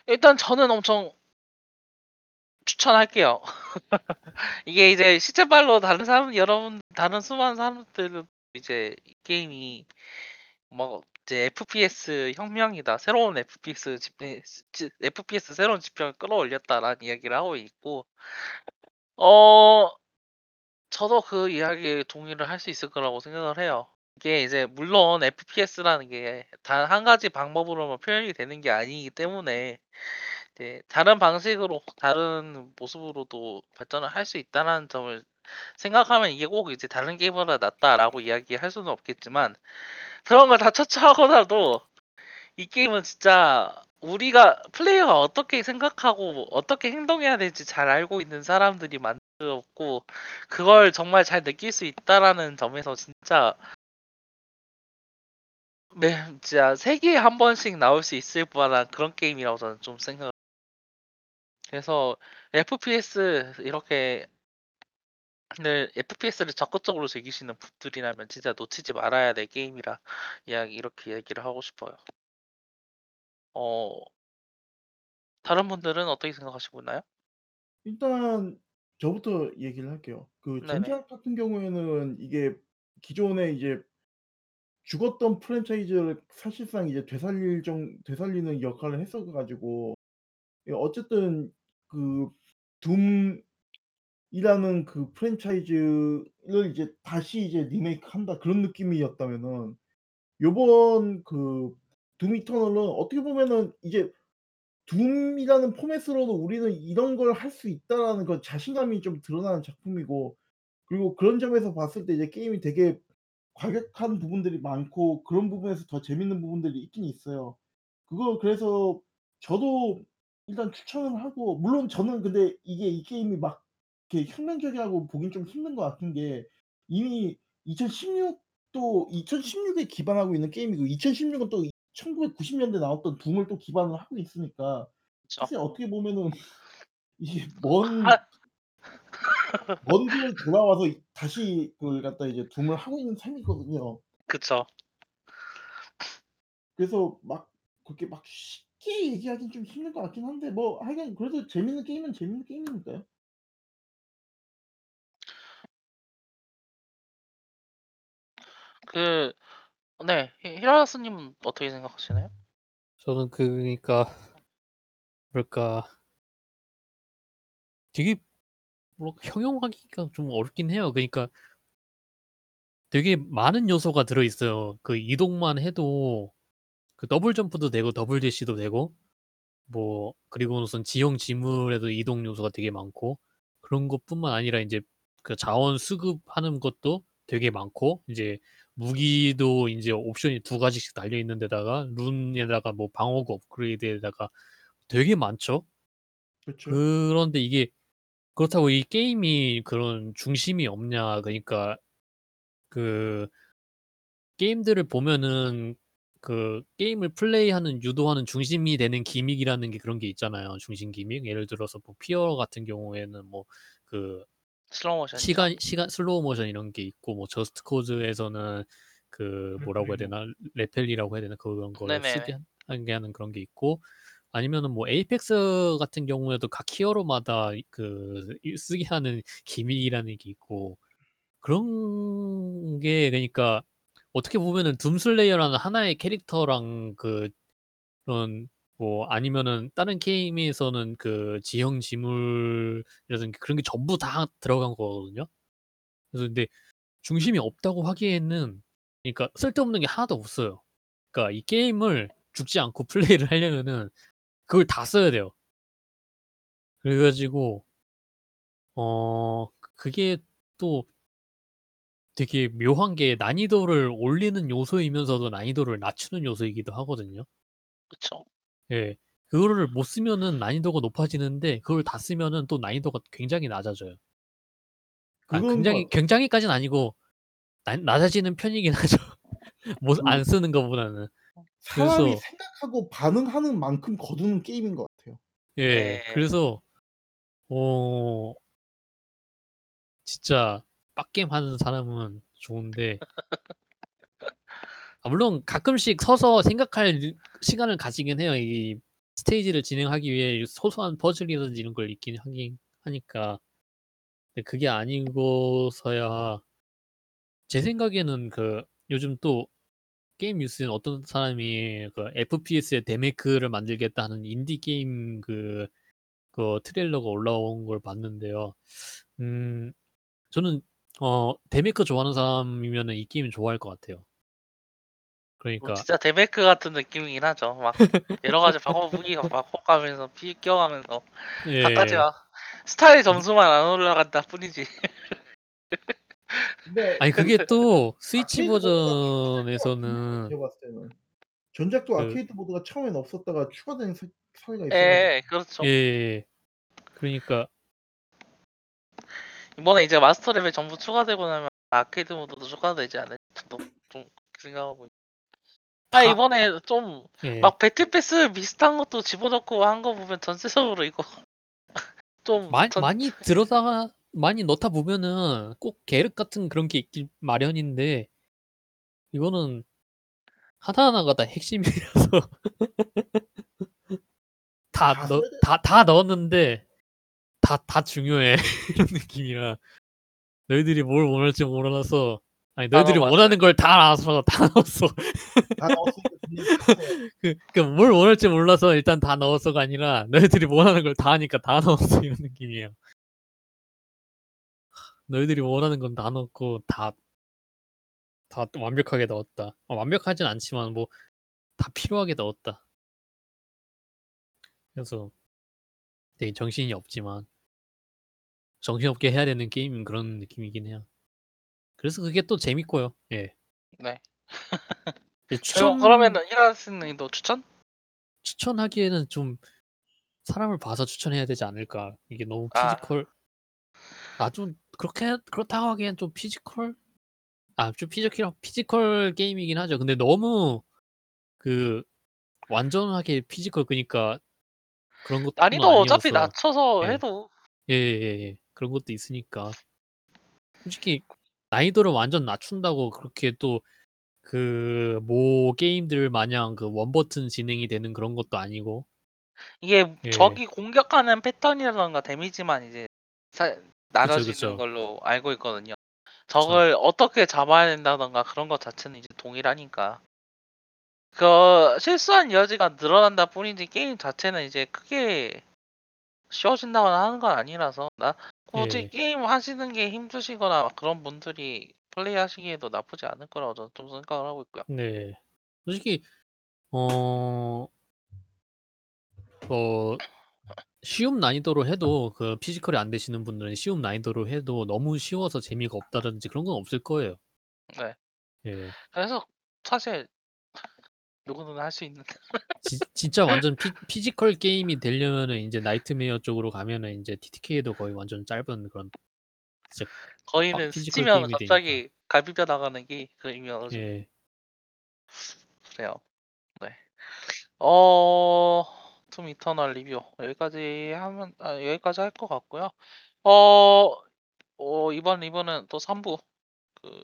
일단 저는 엄청 추천할게요. [laughs] 이게 이제 실제발로 다른 사람 여러분 다른 수많은 사람들은 이제 이 게임이 뭐 이제 FPS 혁명이다. 새로운 FPS 집지 FPS 새로운 지평을 끌어올렸다라는 이야기를 하고 있고 어 저도 그 이야기에 동의를 할 수 있을 거라고 생각을 해요. 이게 이제 물론 FPS라는 게 단 한 가지 방법으로만 표현이 되는 게 아니기 때문에 이제 다른 방식으로 다른 모습으로도 발전을 할 수 있다는 점을 생각하면 이게 꼭 이제 다른 게임보다 낫다라고 이야기할 수는 없겠지만 그런 걸 다 처치하고나도 이 게임은 진짜 우리가 플레이어가 어떻게 생각하고 어떻게 행동해야 될지 잘 알고 있는 사람들이 만들었고 그걸 정말 잘 느낄 수 있다라는 점에서 진짜 네, 진짜 세계에 한 번씩 나올 수 있을 만한 그런 게임이라고 저는 좀 생각. 그래서 FPS 이렇게 늘 FPS를 적극적으로 즐기시는 분들이라면 진짜 놓치지 말아야 될 게임이라 이야기 이렇게 얘기를 하고 싶어요. 어 다른 분들은 어떻게 생각하시고 있나요? 일단 저부터 얘기를 할게요. 그 네네. 젠지학 같은 경우에는 이게 기존에 이제 죽었던 프랜차이즈를 사실상 이제 되살릴 정 되살리는 역할을 했어 가지고 예 어쨌든 그 둠이라는 그 프랜차이즈를 이제 다시 이제 리메이크한다 그런 느낌이었다면은 요번 그 둠 이터널은 어떻게 보면은 이제 둠이라는 포맷으로도 '우리는 이런 걸 할 수 있다.'라는 그런 자신감이 좀 드러나는 작품이고 그리고 그런 점에서 봤을 때 이제 게임이 되게 과격한 부분들이 많고 그런 부분에서 더 재밌는 부분들이 있긴 있어요. 그거 그래서 저도 일단 추천을 하고 물론 저는 근데 이게 이 게임이 막 이렇게 혁명적이라고 보긴 좀 힘든 것 같은 게 이미 2016도 2016에 기반하고 있는 게임이고 2016은 또 1990 년대 나왔던 둠을 또 기반으로 하고 있으니까 그쵸. 사실 어떻게 보면은 [laughs] 이게 먼하먼 길을 돌아와서 이 다시 그걸 갖다 이제 둠을 하고 있는 셈이거든요. 그쵸. 그래서 막 그렇게 막 쉽게 얘기하긴 좀 힘든 것 같긴 한데 뭐 하여간 그래도 재밌는 게임은 재밌는 게임이니까요. 그 네. 히 히라스 님은 어떻게 생각하시나요? 저는 그니까 뭐랄까 되게 뭐 형용하기가 좀 어렵긴 해요. 그니까 되게 많은 요소가 들어 있어요. 그 이동만 해도 그 double jump도 되고 double dash도 되고 뭐 그리고선 지형 지물에도 이동 요소가 되게 많고 그런 것뿐만 아니라 인제 그 자원 수급하는 것도 되게 많고 이제 무기도 인제 옵션이 2 가지씩 달려 있는 데다가 룬에다가 뭐 방어구 업그레이드에다가 되게 많죠. 그쵸. 그런데 이게 그렇다고 이 게임이 그런 중심이 없냐 그니까 그 게임들을 보면은 그 게임을 플레이하는 유도하는 중심이 되는 기믹이라는 게 그런 게 있잖아요, 중심 기믹. 예를 들어서 뭐 피어 같은 경우에는 뭐그 슬로우 모션이죠. 시간 시간 슬로우 모션 이런 게 있고 뭐 저스트 코즈에서는 그 뭐라고 해야 rappelling. 되나 rappel이라고 해야 되나 그런 거를 쓰게 하는 그런 게 있고 아니면은 뭐 에이펙스 같은 경우에도 각 히어로마다 그이 쓰게 하는 gimmick이라는 게 있고 그런 게 그러니까 어떻게 보면은 둠 슬레이어라는 하나의 캐릭터랑 그 그런 뭐 아니면은 다른 게임에서는 그 지형 지물이라든지 그런 게 전부 다 들어간 거거든요. 그래서 근데 중심이 없다고 하기에는 그러니까 쓸데없는 게 하나도 없어요. 그러니까 이 게임을 죽지 않고 [laughs] 플레이를 하려면은 그걸 다 써야 돼요. 그래 가지고 어 그게 또 되게 묘한 게 난이도를 올리는 요소이면서도 난이도를 낮추는 요소이기도 하거든요. 그쵸. 예. 그거를 못 쓰면은 난이도가 높아지는데 그걸 다 쓰면은 또 난이도가 굉장히 낮아져요. 아 그건 굉장히 것 같아요. 굉장히까지는 아니고 낮 낮아지는 편이긴 하죠. [laughs] 못 그 안 쓰는 것보다는. 사람이 그래서 생각하고 반응하는 만큼 거두는 게임인 것 같아요. 예. 네. 그래서 어 진짜 빡겜 하는 사람은 좋은데 아 물론 가끔씩 서서 생각할 시간을 가지긴 해요. 이 스테이지를 진행하기 위해 소소한 퍼즐이라든지 이런 걸 있긴 하긴 하니까 근데 그게 아니고서야 제 생각에는 그 요즘 또 게임 뉴스엔 어떤 사람이 그 FPS의 데메크를 만들겠다는 인디 게임 그, 그 트레일러가 올라온 걸 봤는데요. 음, 저는 어 데메크 좋아하는 사람이면은 이 게임 좋아할 것 같아요. 뭐 그러니까 진짜 데메크 같은 느낌이긴 하죠. 막 여러 가지 방어 무기가 막 훅 가면서 피 껴가면서 예, 갖가지 막 스타일 점수만 안 올라간다 뿐이지. 근데 아니 그게 또 스위치 버전에서는 제가 봤을 때는 전작도 그- 아케이드 모드가 처음엔 없었다가 추가된 사, 사례가 있어요. 예, 그렇죠. 예, 예. 그러니까 이번에 이제 master level 전부 추가되고 나면 arcade mode도 추가되지 않을지도 좀 생각하고. 있- 아 다- 이번에 좀 예. 막 battle pass 비슷한 것도 집어넣고 한 거 보면 전체적으로 이거 [laughs] 좀 마, 전- 많이 들어다가 많이 넣다 보면은 꼭 계륵 같은 그런 게 있길 마련인데 이거는 하나하나가 다 핵심이라서 [laughs] 다다 넣. 다, 다 넣었는데 다, 다 중요해 이런 [laughs] 느낌이라 너희들이 뭘 원할지 몰라서 아니 너희들이. 원하는 걸 다 알아서 다 넣었어 다 [laughs] 그, 그, 뭘 원할지 몰라서 일단 다 넣었어가 아니라 너희들이 원하는 걸 다 하니까 다 넣었어 이런 느낌이에요. 너희들이 원하는 건 다 넣고 다, 다 완벽하게 넣었다. 어, 완벽하진 않지만 뭐 다 필요하게 넣었다. 그래서 되게 정신이 없지만 정신없게 해야 되는 게임은 그런 느낌이긴 해요. 그래서 그게 또 재밌고요. 예. 네. 예, 추천 그러면은 이라스님도 추천? 추천하기에는 좀 사람을 봐서 추천해야 되지 않을까. 이게 너무 아. physical 아주 그렇게 그렇다고 하기엔 좀 physical 아좀 physical physical 게임이긴 하죠. 근데 너무 그 완전하게 physical 그니까 그런 것도 난이도 어차피 아니어서 낮춰서 예. 해도 예예예 예, 그런 것도 있으니까 솔직히 난이도를 완전 낮춘다고 그렇게 또 그 모 게임들 마냥 그 one 버튼 진행이 되는 그런 것도 아니고 이게 예. 적이 공격하는 패턴이라던가 데미지만 이제 사- 낮아지는 그쵸. 걸로 알고 있거든요. 적을 어떻게 잡아야 된다던가 그런 것 자체는 이제 동일하니까. 그 실수한 여지가 늘어난다 뿐이지 게임 자체는 이제 크게 쉬워진다거나 하는 건 아니라서 나 굳이 예. 게임 하시는 게 힘드시거나 그런 분들이 플레이 하시기에도 나쁘지 않을 거라고 저는 좀 생각을 하고 있고요. 네. 솔직히 어, 어 쉬운 난이도로 해도 그 physical이 안 되시는 분들은 쉬운 난이도로 해도 너무 쉬워서 재미가 없다든지 그런 건 없을 거예요. 네. 예. 그래서 사실 누구든 할수 있는 [laughs] 지, 진짜 완전 피, physical 게임이 되려면은 이제 nightmare 쪽으로 가면은 이제 TTK도 거의 완전 짧은 그런 거의는 아, 피지컬 스치면 게임이 갑자기 갈비뼈 나가는 게 그림이어서 예. 그래요. 네. 어, 툼 이터널 리뷰 여기까지 하면 아, 여기까지 할 것 같고요. 어, 어 이번 리뷰는 또 3부 그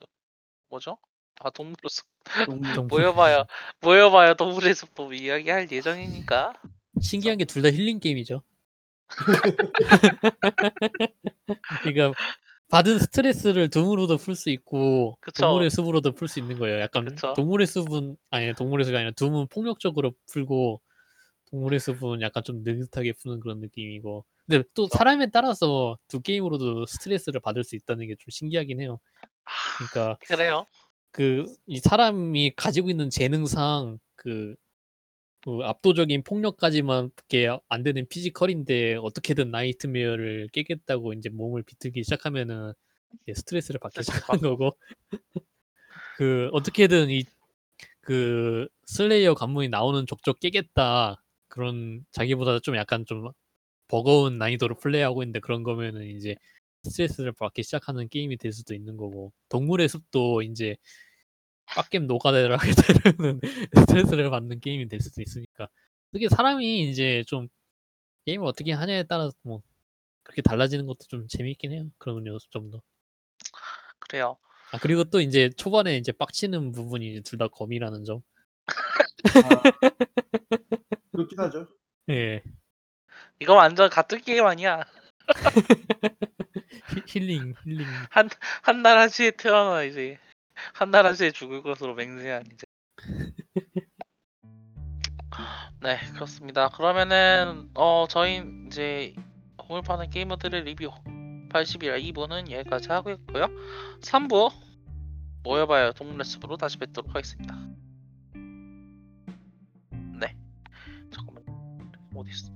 뭐죠? 아 동물의 숲 동물. [laughs] 좀 모여봐야 모여봐야 동물의 숲도 이야기할 예정이니까 신기한 게 둘 다 힐링 게임이죠. [laughs] 그러니까 받은 스트레스를 둠으로도 풀 수 있고 그쵸. 동물의 숲으로도 풀 수 있는 거예요. 약간 그쵸. 동물의 숲은 아니 동물의 숲이 아니라 둠은 폭력적으로 풀고 동물의 숲은 약간 좀 느긋하게 푸는 그런 느낌이고. 근데 또. 사람에 따라서 두 게임으로도 스트레스를 받을 수 있다는 게 좀 신기하긴 해요. 그러니까 그래요. 그 이 사람이 가지고 있는 재능상 그, 그 압도적인 폭력까지만밖에 안 되는 physical인데 어떻게든 nightmare를 깨겠다고 이제 몸을 비틀기 시작하면은 이제 스트레스를 받기 시작하는 거고. [laughs] 그 어떻게든 이 그 슬레이어 관문이 나오는 족족 깨겠다 그런 자기보다 좀 약간 좀 버거운 난이도로 플레이하고 있는데 그런 거면은 이제 스트레스를 받기 시작하는 게임이 될 수도 있는 거고 동물의 숲도 이제 빡겜 하게 되면은 [laughs] 스트레스를 받는 게임이 될 수도 있으니까 그게 사람이 이제 좀 게임을 어떻게 하냐에 따라서 뭐 그렇게 달라지는 것도 좀 재미있긴 해요 그런 요소 정도 그래요. 아 그리고 또 이제 초반에 이제 빡치는 부분이 둘 다 검이라는 점 아, 그렇긴 하죠. 예. 이거 완전 가뜩 게임 아니야. [laughs] 히- 힐링 힐링. 한 나라시에 태어나 이제 한 나라시에 죽을 것으로 맹세한 이제. [laughs] 네 그렇습니다. 그러면은 어 저희 이제 오늘 파는 게이머들의 리뷰 80이라 2부는 여기까지 하고 있고요. 3부 모여봐요 동물레스으로 다시 뵙도록 하겠습니다. 네 잠깐만 어디 있어?